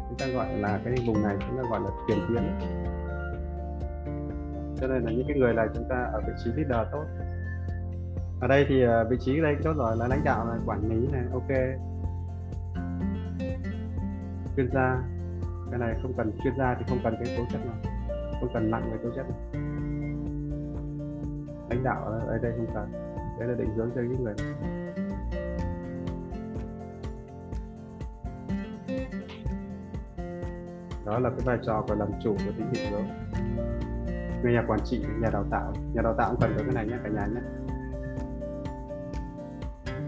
chúng ta gọi là cái vùng này chúng ta gọi là tiền tuyến đấy cho nên là những cái người này chúng ta ở vị trí leader tốt. Ở đây thì ờ, vị trí đây tốt rồi là lãnh đạo này quản lý này, ok. Chuyên gia, cái này không cần, chuyên gia thì không cần cái tố chất nào không cần nặng về tố chất này. lãnh đạo ở đây không cần, đấy là định hướng cho những người đó là cái vai trò của làm chủ của tính định hướng người nhà quản trị, nhà đào tạo. Nhà đào tạo cũng cần được cái này nhé, cả nhà nhé.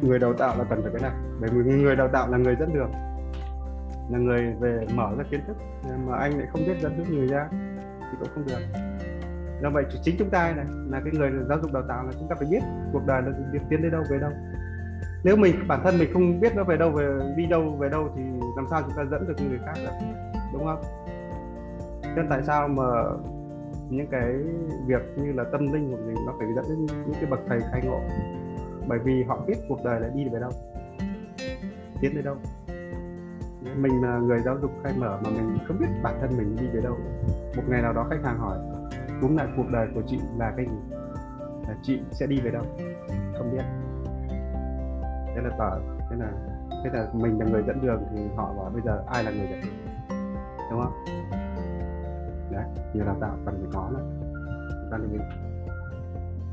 Người đào tạo là cần phải cái này. Bởi vì người đào tạo là người dẫn đường, là người về mở ra kiến thức. Mà anh lại không biết dẫn hướng người ra thì cũng không được. Do vậy chính chúng ta này là cái người giáo dục đào tạo là chúng ta phải biết cuộc đời là việc tiến đến đâu, về đâu. Nếu mình, bản thân mình không biết nó về đâu, về, đi đâu, về đâu thì làm sao chúng ta dẫn được người khác được, đúng không? Nên tại sao mà những cái việc như là tâm linh của mình nó phải dẫn đến những cái bậc thầy khai ngộ. Bởi vì họ biết cuộc đời là đi về đâu, tiến đến đâu. Mình là người giáo dục khai mở mà mình không biết bản thân mình đi về đâu, một ngày nào đó khách hàng hỏi đúng lại cuộc đời của chị là cái gì? Là chị sẽ đi về đâu? Không biết. Thế là tờ thế là thế là mình là người dẫn đường thì họ bảo bây giờ ai là người dẫn đường? Đúng không? Đấy nhiều đào tạo cần phải có đấy chúng ta lưu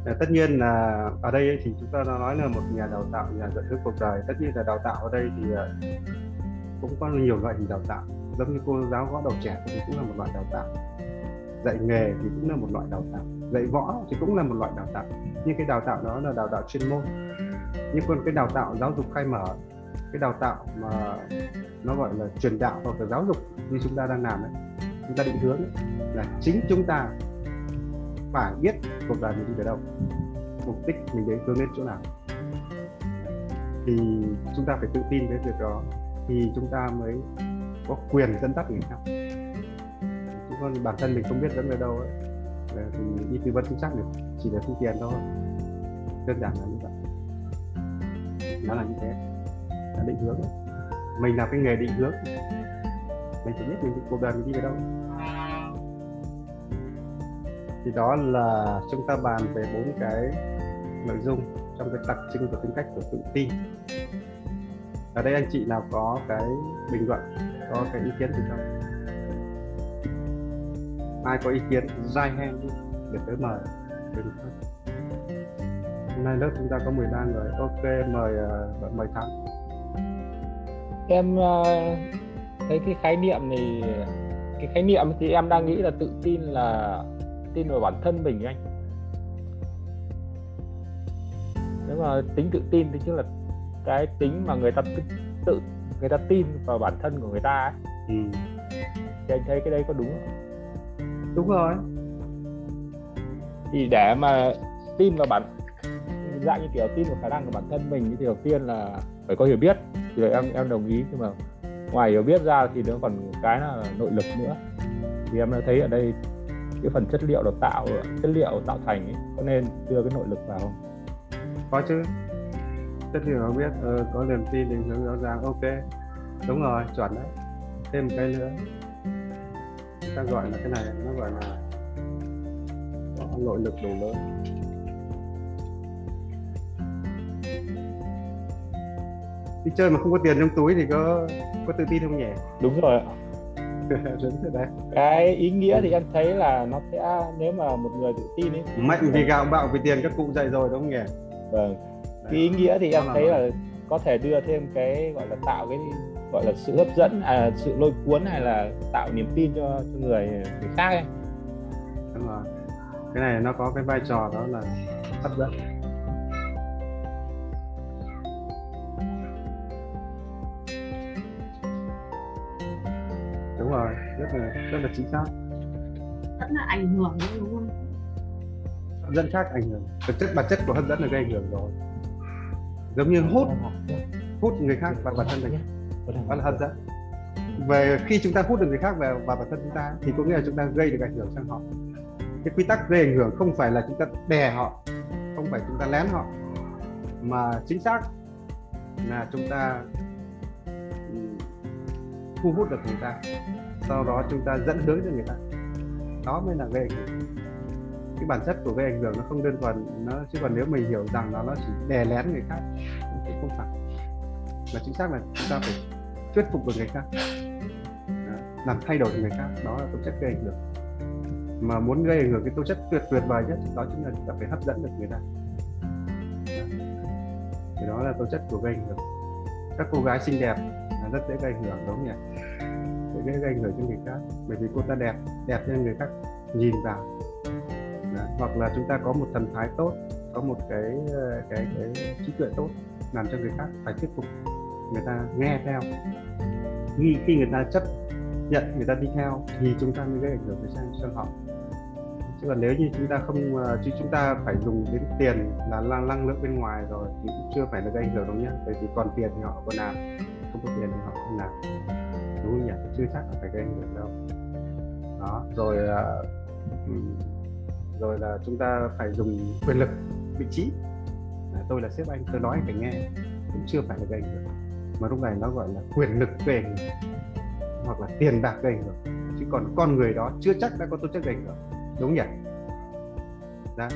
ờ, tất nhiên là ở đây thì chúng ta nói là một nhà đào tạo nhà dạy dắt cuộc đời. Tất nhiên là đào tạo ở đây thì ờ, cũng có nhiều loại hình đào tạo. Giống như cô giáo võ đầu trẻ thì cũng là một loại đào tạo. Dạy nghề thì cũng là một loại đào tạo. Dạy võ thì cũng là một loại đào tạo. Nhưng cái đào tạo đó là đào tạo chuyên môn. Nhưng còn cái đào tạo giáo dục khai mở, cái đào tạo mà nó gọi là truyền đạo hoặc là giáo dục như chúng ta đang làm đấy chúng ta định hướng ấy, là chính chúng ta phải biết cuộc đời mình đi về đâu. Mục đích mình đến hướng đến chỗ nào. Thì chúng ta phải tự tin với việc đó thì chúng ta mới có quyền dẫn dắt người khác. Chứ còn bản thân mình không biết dẫn về đâu ấy. Ờ, thì đi tư vấn chính xác được chỉ để thu tiền thôi. Đơn giản là như vậy. Nó là như thế. Là định hướng. Mình là cái nghề định hướng mình phải biết mình cuộc đời mình đi về đâu? Thì đó là chúng ta bàn về bốn cái nội dung trong cái đặc trưng của tính cách của tự tin ở đây anh chị nào có cái bình luận có cái ý kiến gì không ai có ý kiến dai hand để tới mời. Đừng hôm nay lớp chúng ta có 13 người. Ok mời uh, mời thắng. Em uh, thấy cái khái niệm này cái khái niệm thì em đang nghĩ là tự tin là tin vào bản thân mình anh nếu mà tính tự tin thì chứ là cái tính mà người ta tự, tự người ta tin vào bản thân của người ta ấy. Ừ. thì anh thấy cái đấy có đúng không? đúng rồi thì để mà tin vào bản dạng như kiểu tin vào khả năng của bản thân mình thì đầu tiên là phải có hiểu biết thì em em đồng ý nhưng mà ngoài hiểu biết ra thì nó còn cái là nội lực nữa. Thì em đã thấy ở đây cái phần chất liệu được tạo chất liệu tạo thành ấy, có nên đưa cái nội lực vào không? Có chứ. Chất liệu nó biết ừ, có niềm tin định hướng rõ ràng. Ok đúng rồi chuẩn đấy. Thêm một cái nữa. Ta gọi là cái này nó gọi là có nội lực đủ lớn. Đi chơi mà không có tiền trong túi thì có có tự tin không nhỉ? Đúng rồi ạ. Đúng đấy. Cái ý nghĩa thì em thấy là nó sẽ nếu mà một người tự tin ấy mạnh vì gạo bạo vì tiền các cụ dạy rồi đúng không nhỉ? Vâng. Cái ý nghĩa thì em thấy là có thể đưa thêm cái gọi là tạo cái gọi là sự hấp dẫn à, sự lôi cuốn hay là tạo niềm tin cho, cho người người khác ấy. Đúng rồi. Cái này nó có cái vai trò đó là hấp dẫn rồi rất là rất là chính xác. Rất là ảnh hưởng đúng không? Hấp dẫn khác ảnh hưởng. Thực chất bản chất của hấp dẫn là gây ảnh hưởng rồi. Giống như hút. Hút người khác vào bản thân mình. Đó là hấp dẫn. Về khi chúng ta hút được người khác vào vào bản thân chúng ta thì có nghĩa là chúng ta gây được ảnh hưởng sang họ. Cái quy tắc gây ảnh hưởng không phải là chúng ta đè họ không phải chúng ta lén họ mà chính xác là chúng ta thu hút được người ta sau đó chúng ta dẫn hướng cho người ta đó mới là gây ảnh hưởng. Cái bản chất của gây ảnh hưởng nó không đơn thuần, nó, chứ còn nếu mình hiểu rằng nó nó chỉ đè lén người khác thì không phải. Mà chính xác là chúng ta phải thuyết phục được người khác. Làm thay đổi người khác, đó là tố chất gây ảnh hưởng. Mà muốn gây ảnh hưởng cái tố chất tuyệt tuyệt vời nhất, đó chính là chúng ta phải hấp dẫn được người ta. Thì đó là tố chất của gây ảnh hưởng. Các cô gái xinh đẹp rất dễ gây ảnh hưởng, đúng không nhỉ? Dễ gây ảnh hưởng cho người khác. Bởi vì cô ta đẹp đẹp nên người khác nhìn vào. Đấy. hoặc là chúng ta có một thần thái tốt, có một cái ờ, cái cái trí tuệ tốt làm cho người khác phải thuyết phục người ta nghe theo. Khi khi người ta chấp nhận, người ta đi theo thì chúng ta mới gây ảnh hưởng với sang sang họ. Chứ còn nếu như chúng ta không ờ, chứ chúng ta phải dùng đến tiền là năng năng lượng bên ngoài rồi thì cũng chưa phải là gây ảnh hưởng đâu nhá. Bởi vì còn tiền thì họ còn làm, không có tiền thì họ không làm đúng không nhỉ chưa chắc là phải gây ảnh hưởng đâu. Đó, rồi là rồi là chúng ta phải dùng quyền lực, vị trí. Là tôi là sếp anh, tôi nói anh phải nghe, cũng chưa phải là gây ảnh hưởng mà lúc này nó gọi là quyền lực gây ảnh hưởng hoặc là tiền bạc gây ảnh hưởng chứ còn con người đó chưa chắc đã có tố chất gây ảnh hưởng đúng nhỉ? Đó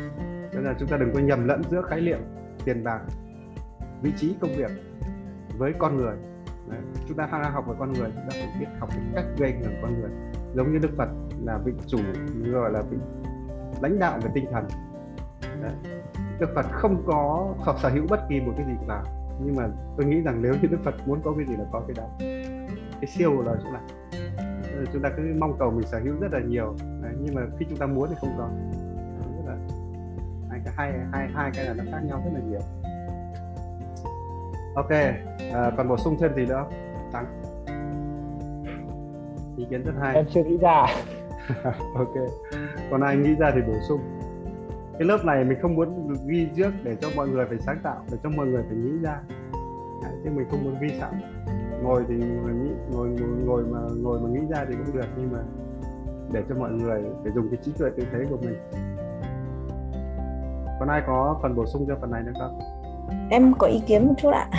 nên là chúng ta đừng có nhầm lẫn giữa khái niệm tiền bạc, vị trí công việc với con người. Đấy. chúng ta đang học về con người, chúng ta phải biết học cái cách gây ảnh hưởng con người giống như đức phật là vị chủ gọi là vị lãnh đạo về tinh thần Đấy. đức phật không có hoặc sở hữu bất kỳ một cái gì cả nhưng mà tôi nghĩ rằng nếu như đức phật muốn có cái gì là có cái đó cái siêu là chỗ này ờ, chúng ta cứ mong cầu mình sở hữu rất là nhiều Đấy. nhưng mà khi chúng ta muốn thì không có rất là hai cái hai hai hai cái là nó khác nhau rất là nhiều ok à, còn bổ sung thêm gì nữa? Tăng ý kiến rất hay. Em chưa nghĩ ra. Ok. Còn ai nghĩ ra thì bổ sung. Cái lớp này mình không muốn ghi trước để cho mọi người phải sáng tạo để cho mọi người phải nghĩ ra. Đấy, chứ mình không muốn ghi sẵn ngồi thì ngồi nghĩ ngồi ngồi, ngồi mà ngồi mà nghĩ ra thì cũng được nhưng mà để cho mọi người phải dùng cái trí tuệ tự thế của mình. Còn ai có phần bổ sung cho phần này nữa không em có ý kiến một chút ạ.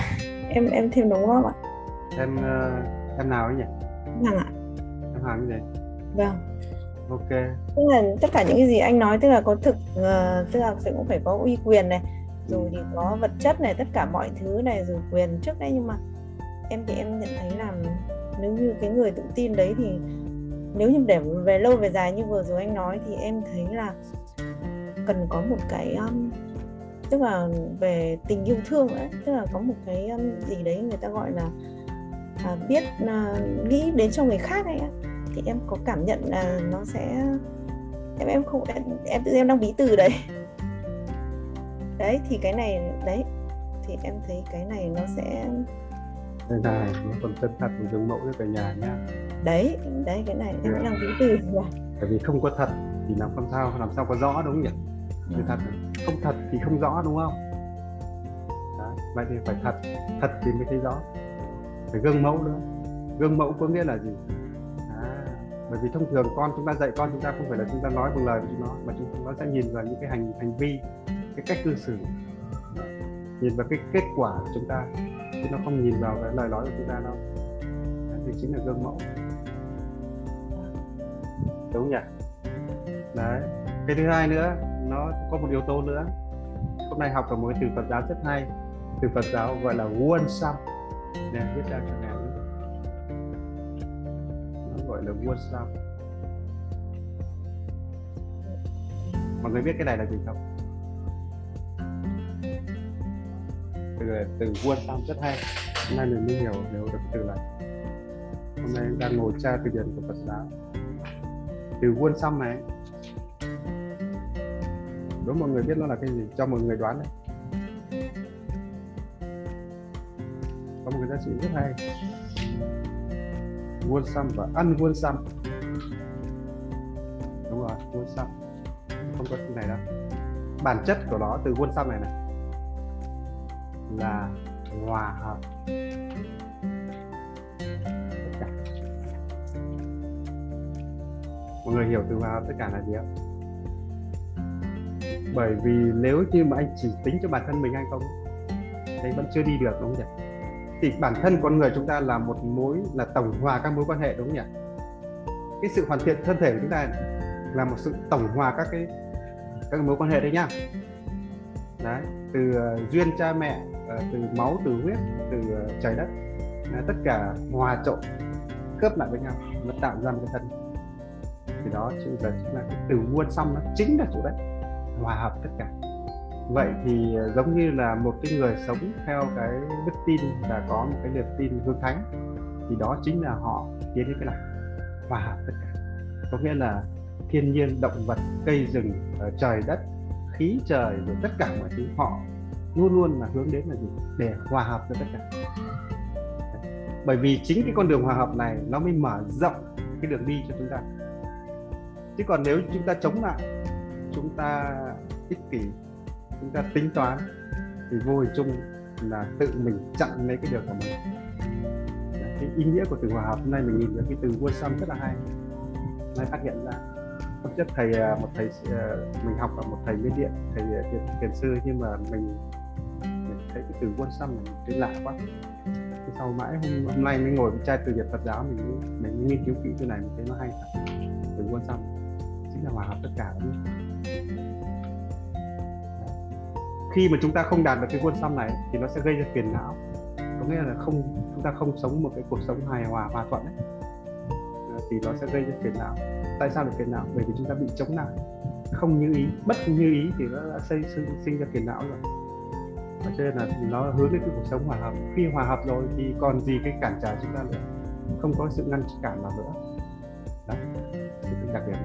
Em em thêm đúng không ạ. Em uh, em nào ấy nhỉ? Vâng ạ. Em cái gì? Vâng. Ok. Tức là tất cả những cái gì anh nói tức là có thực uh, tức là sẽ cũng phải có uy quyền này rồi thì có vật chất này tất cả mọi thứ này rồi quyền trước đây nhưng mà em thì em nhận thấy là nếu như cái người tự tin đấy thì nếu như để về lâu về dài như vừa rồi anh nói thì em thấy là cần có một cái um, tức là về tình yêu thương ấy tức là có một cái um, gì đấy người ta gọi là à, biết uh, nghĩ đến cho người khác ấy thì em có cảm nhận là nó sẽ em em không em em tự em đang bí từ đấy. Đấy thì cái này đấy thì em thấy cái này nó sẽ đây này nó còn chân thật của gương mẫu với cả nhà nhá đấy đấy cái này em đang bí từ. Rồi bởi vì không có thật thì làm không sao làm sao có rõ đúng không nhỉ sự thật không thật thì không rõ đúng không? Đấy, vậy thì phải thật thật thì mới thấy rõ. Phải gương mẫu nữa. Gương mẫu có nghĩa là gì? À, bởi vì thông thường con chúng ta dạy con chúng ta không phải là chúng ta nói bằng lời của chúng nó mà chúng nó sẽ nhìn vào những cái hành hành vi cái cách cư xử. Nhìn vào cái kết quả của chúng ta chứ nó không nhìn vào cái lời nói của chúng ta đâu. Đấy, thì chính là gương mẫu. Đúng nhỉ? Đấy. Cái thứ hai nữa nó có một yếu tố nữa. Hôm nay học ở một cái từ Phật giáo rất hay. Từ Phật giáo gọi là quân sam nè viết ra cho em nó gọi là quân sam mọi người biết cái này là gì không? Từ từ quân sam rất hay. Hôm nay mình mới hiểu hiểu được từ này. Hôm nay đang ngồi tra từ điển của Phật giáo. Từ quân sam này đố mọi người biết nó là cái gì, cho mọi người đoán đấy. Có một cái giá trị rất hay. Quân xăm và ăn quân xăm. Đúng rồi quân xăm. Không có cái này đâu. Bản chất của nó từ quân xăm này này, là hòa hợp. Tất cả. Mọi người hiểu từ hòa hợp tất cả là gì không? Bởi vì nếu như mà anh chỉ tính cho bản thân mình hay không thì vẫn chưa đi được đúng không nhỉ? Thì bản thân con người chúng ta là một mối là tổng hòa các mối quan hệ đúng không nhỉ? Cái sự hoàn thiện thân thể của chúng ta là một sự tổng hòa các cái các mối quan hệ đấy nhá đấy từ uh, duyên cha mẹ uh, từ máu từ huyết từ ờ, uh, trời đất đấy, tất cả hòa trộn khớp lại với nhau nó tạo ra một cái thân. Thì đó chính là chính là cái từ muôn xong nó chính là chỗ đấy hòa hợp tất cả. Vậy thì ờ, giống như là một cái người sống theo cái đức tin và có một cái niềm tin hương thánh, thì đó chính là họ tiến đến cái này hòa hợp tất cả. Có nghĩa là thiên nhiên, động vật, cây rừng ờ, trời đất, khí trời rồi tất cả mọi thứ, họ luôn luôn là hướng đến là gì? Để hòa hợp cho tất cả. Bởi vì chính cái con đường hòa hợp này nó mới mở rộng cái đường đi cho chúng ta. Chứ còn nếu chúng ta chống lại, chúng ta ích kỷ chúng ta tính toán thì vô hình chung là tự mình chặn lấy cái điều của mình. Cái ý nghĩa của từ hòa hợp hôm nay mình nhìn thấy cái từ vua xăm rất là hay. Nay phát hiện ra. Thực chất thầy à, một thầy à, mình học ở một thầy miến điện thầy à, tiền, tiền sư nhưng mà mình, thấy cái từ quân xăm này thấy lạ quá. Thì sau mãi hôm, hôm nay mới ngồi với trai từ Việt Phật giáo mình mình nghiên cứu kỹ cái này mình thấy nó hay thật. Từ quân xăm chính là hòa hợp tất cả đúng không? Khi mà chúng ta không đạt được cái quân xăm này thì nó sẽ gây ra phiền não. Có nghĩa là không chúng ta không sống một cái cuộc sống hài hòa hòa thuận ấy. Ờ, thì nó sẽ gây ra phiền não. Tại sao được phiền não? Bởi vì chúng ta bị chống lại. Không như ý bất như ý thì nó đã xây sinh, sinh ra phiền não rồi. Và cho nên là nó hướng đến cái cuộc sống hòa hợp. Khi hòa hợp rồi thì còn gì cái cản trở chúng ta nữa. Không có sự ngăn cản nào nữa. Đó. Thì đặc điểm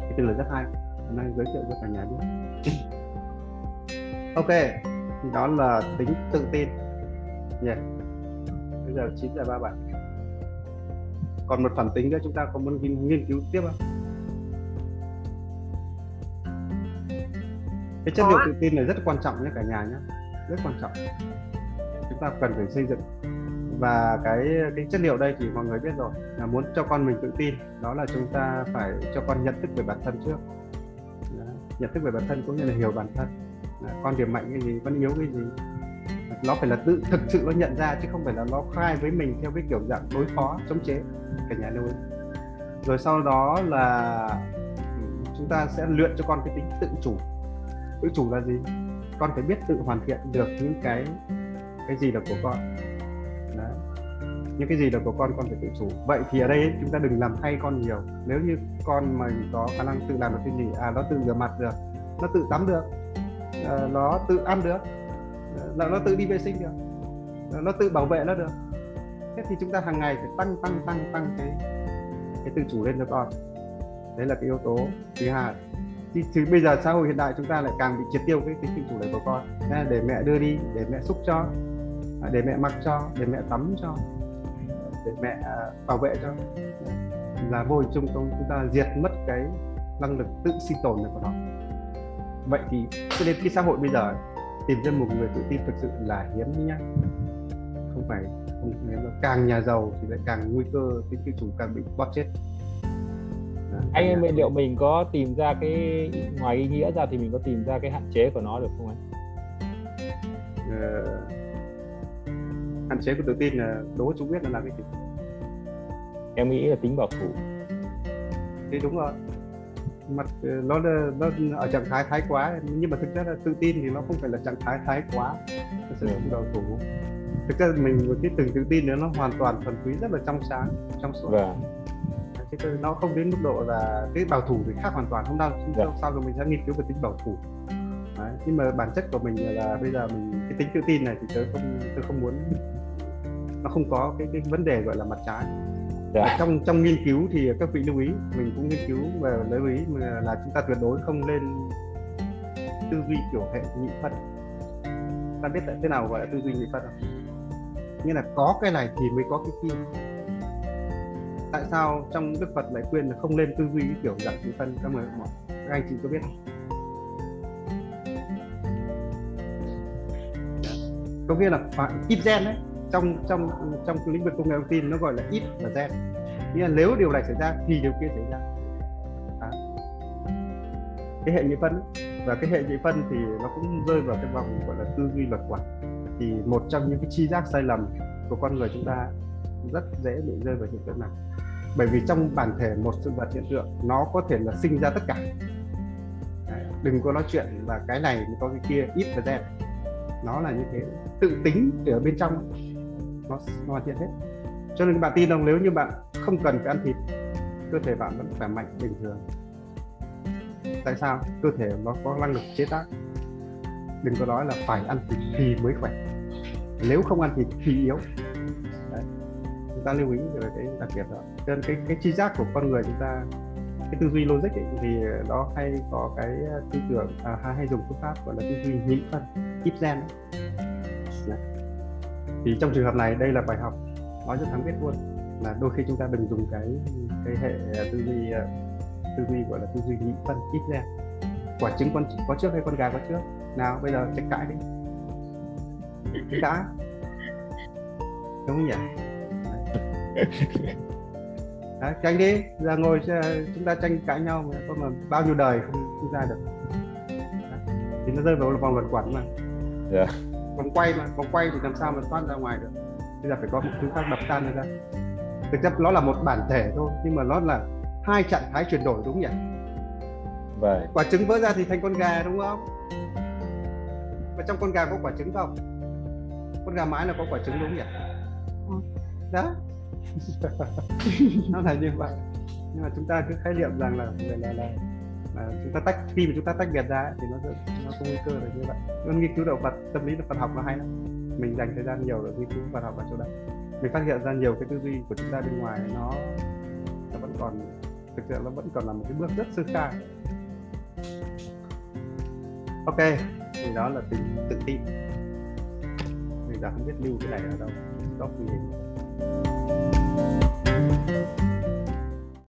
cái từ là rất hay. Hôm nay giới thiệu cho cả nhà biết ok đó là tính tự tin. Nhỉ? Bây giờ 9 giờ ba bạn. Còn một phần tính nữa chúng ta có muốn nghiên, nghiên cứu tiếp không? Cái chất liệu tự tin này rất quan trọng nhé cả nhà nhé. Rất quan trọng. Chúng ta cần phải xây dựng. Và cái cái chất liệu đây thì mọi người biết rồi là muốn cho con mình tự tin đó là chúng ta phải cho con nhận thức về bản thân trước. Đó. nhận thức về bản thân cũng như là hiểu bản thân con điểm mạnh cái gì con yếu cái gì. Nó phải là tự, thực sự nó nhận ra chứ không phải là nó khai với mình theo cái kiểu dạng đối phó, chống chế, cả nhà lưu ý. Rồi sau đó là ừ, chúng ta sẽ luyện cho con cái tính tự chủ. Tự chủ là gì? Con phải biết tự hoàn thiện được những cái cái gì là của con. Đấy. những cái gì là của con con phải tự chủ. Vậy thì ở đây chúng ta đừng làm thay con nhiều. Nếu như con mà có khả năng tự làm được cái gì à nó tự rửa mặt được, nó tự tắm được Ờ, nó tự ăn được. Ờ, là nó tự đi vệ sinh được. Nó tự bảo vệ nó được. Thế thì chúng ta hàng ngày phải tăng tăng tăng tăng cái cái tự chủ lên cho con. Đấy là cái yếu tố thứ hai. Thì, thì bây giờ xã hội hiện đại chúng ta lại càng bị triệt tiêu cái tính tự chủ đấy của con. Nên để mẹ đưa đi để mẹ xúc cho à, để mẹ mặc cho để mẹ tắm cho để mẹ à, bảo vệ cho. Là vô hình chung chúng ta diệt mất cái năng lực tự sinh tồn này của nó vậy thì cho nên cái xã hội bây giờ tìm ra một người tự tin thực sự là hiếm nhá. Không phải không nếu mà càng nhà giàu thì lại càng nguy cơ tính tự chủ càng bị bóp chết. Đó, anh vậy liệu mình có tìm ra cái ngoài ý nghĩa ra thì mình có tìm ra cái hạn chế của nó được không anh? Ờ, hạn chế của tự tin là đố chú biết là làm cái gì? Em nghĩ là tính bảo thủ. Thì đúng rồi mặt ờ, nó là- nó ở trạng thái thái quá. Nhưng mà thực chất là tự tin thì nó không phải là trạng thái thái quá. Nó sẽ không đầu thủ. Thực ra mình một cái từ tự tin nữa nó hoàn toàn thuần túy rất là trong sáng trong suốt. Chứ cơ- nó không đến mức độ là cái bảo thủ thì khác hoàn toàn không đâu không Dạ. đâu sao rồi mình sẽ nghiên cứu về tính bảo thủ. Đấy. nhưng mà bản chất của mình là bây giờ mình cái tính tự tin này thì tớ không tớ không muốn nó không có cái cái vấn đề gọi là mặt trái dạ. trong trong nghiên cứu thì các vị lưu ý, mình cũng nghiên cứu và lưu ý là chúng ta tuyệt đối không lên tư duy kiểu hệ nhị phân. Ta biết tại thế nào gọi là tư duy nhị phân không nghĩa là có cái này thì mới có cái kia. Tại sao trong đức phật lại khuyên là không lên tư duy kiểu dạng nhị phân? Các người mọi các anh chị có biết không? Có nghĩa là phải, ít gen đấy trong trong trong lĩnh vực công nghệ thông tin nó gọi là ít và gen. Nghĩa là nếu điều này xảy ra thì điều kia xảy ra. À. cái hệ nhị phân và cái hệ nhị phân thì nó cũng rơi vào cái vòng gọi là tư duy luật quản. Thì một trong những cái chi giác sai lầm của con người chúng ta rất dễ bị rơi vào hiện tượng này. Bởi vì trong bản thể một sự vật hiện tượng, nó có thể là sinh ra tất cả. Đừng có nói chuyện là cái này có cái kia, ít và gen. Nó là như thế. Tự tính ở bên trong nó nó hoàn thiện hết. Cho nên bạn tin rằng nếu như bạn không cần phải ăn thịt cơ thể bạn vẫn khỏe mạnh bình thường. Tại sao? Cơ thể nó có năng lực chế tác. Đừng có nói là phải ăn thịt thì mới khỏe. Nếu không ăn thịt thì yếu. Đấy. chúng ta lưu ý về cái đặc biệt đó. Cho nên cái cái chi giác của con người chúng ta cái tư duy logic ấy, thì nó hay có cái tư tưởng à, hay hay dùng phương pháp gọi là tư duy nhị phân ít gen ấy. Thì trong trường hợp này đây là bài học nói cho thắng biết luôn là đôi khi chúng ta đừng dùng cái cái hệ tư duy tư duy gọi là tư duy nhị phân ít ra. Quả trứng con có trước hay con gà có trước? Nào bây giờ tranh cãi đi. Tranh cãi đúng không nhỉ? Đấy, tranh đi. Giờ ngồi chúng ta tranh cãi nhau mà có mà bao nhiêu đời không, không ra được. Đấy. thì nó rơi vào vòng luẩn quẩn mà. Yeah vòng quay mà vòng quay thì làm sao mà thoát ra ngoài được. Bây giờ phải có một thứ khác đập tan ra. Thực chất nó là một bản thể thôi nhưng mà nó là hai trạng thái chuyển đổi đúng nhỉ? Vâng. quả trứng vỡ ra thì thành con gà đúng không? Và trong con gà có quả trứng không? Con gà mái là có quả trứng đúng nhỉ? Đó. Nó là như vậy. Nhưng mà chúng ta cứ khái niệm rằng là là, là, là, chúng ta tách khi mà chúng ta tách biệt ra ấy, thì nó nó có nguy cơ là như vậy. Nên nghiên cứu động vật tâm lý Phật học nó hay lắm. Mình dành thời gian nhiều để nghiên cứu Phật học ở chỗ đó mình phát hiện ra nhiều cái tư duy của chúng ta bên ngoài nó nó vẫn còn thực sự nó vẫn còn là một cái bước rất sơ khai ok thì đó là tình tự tin mình đã không biết lưu cái này ở đâu. Stop gì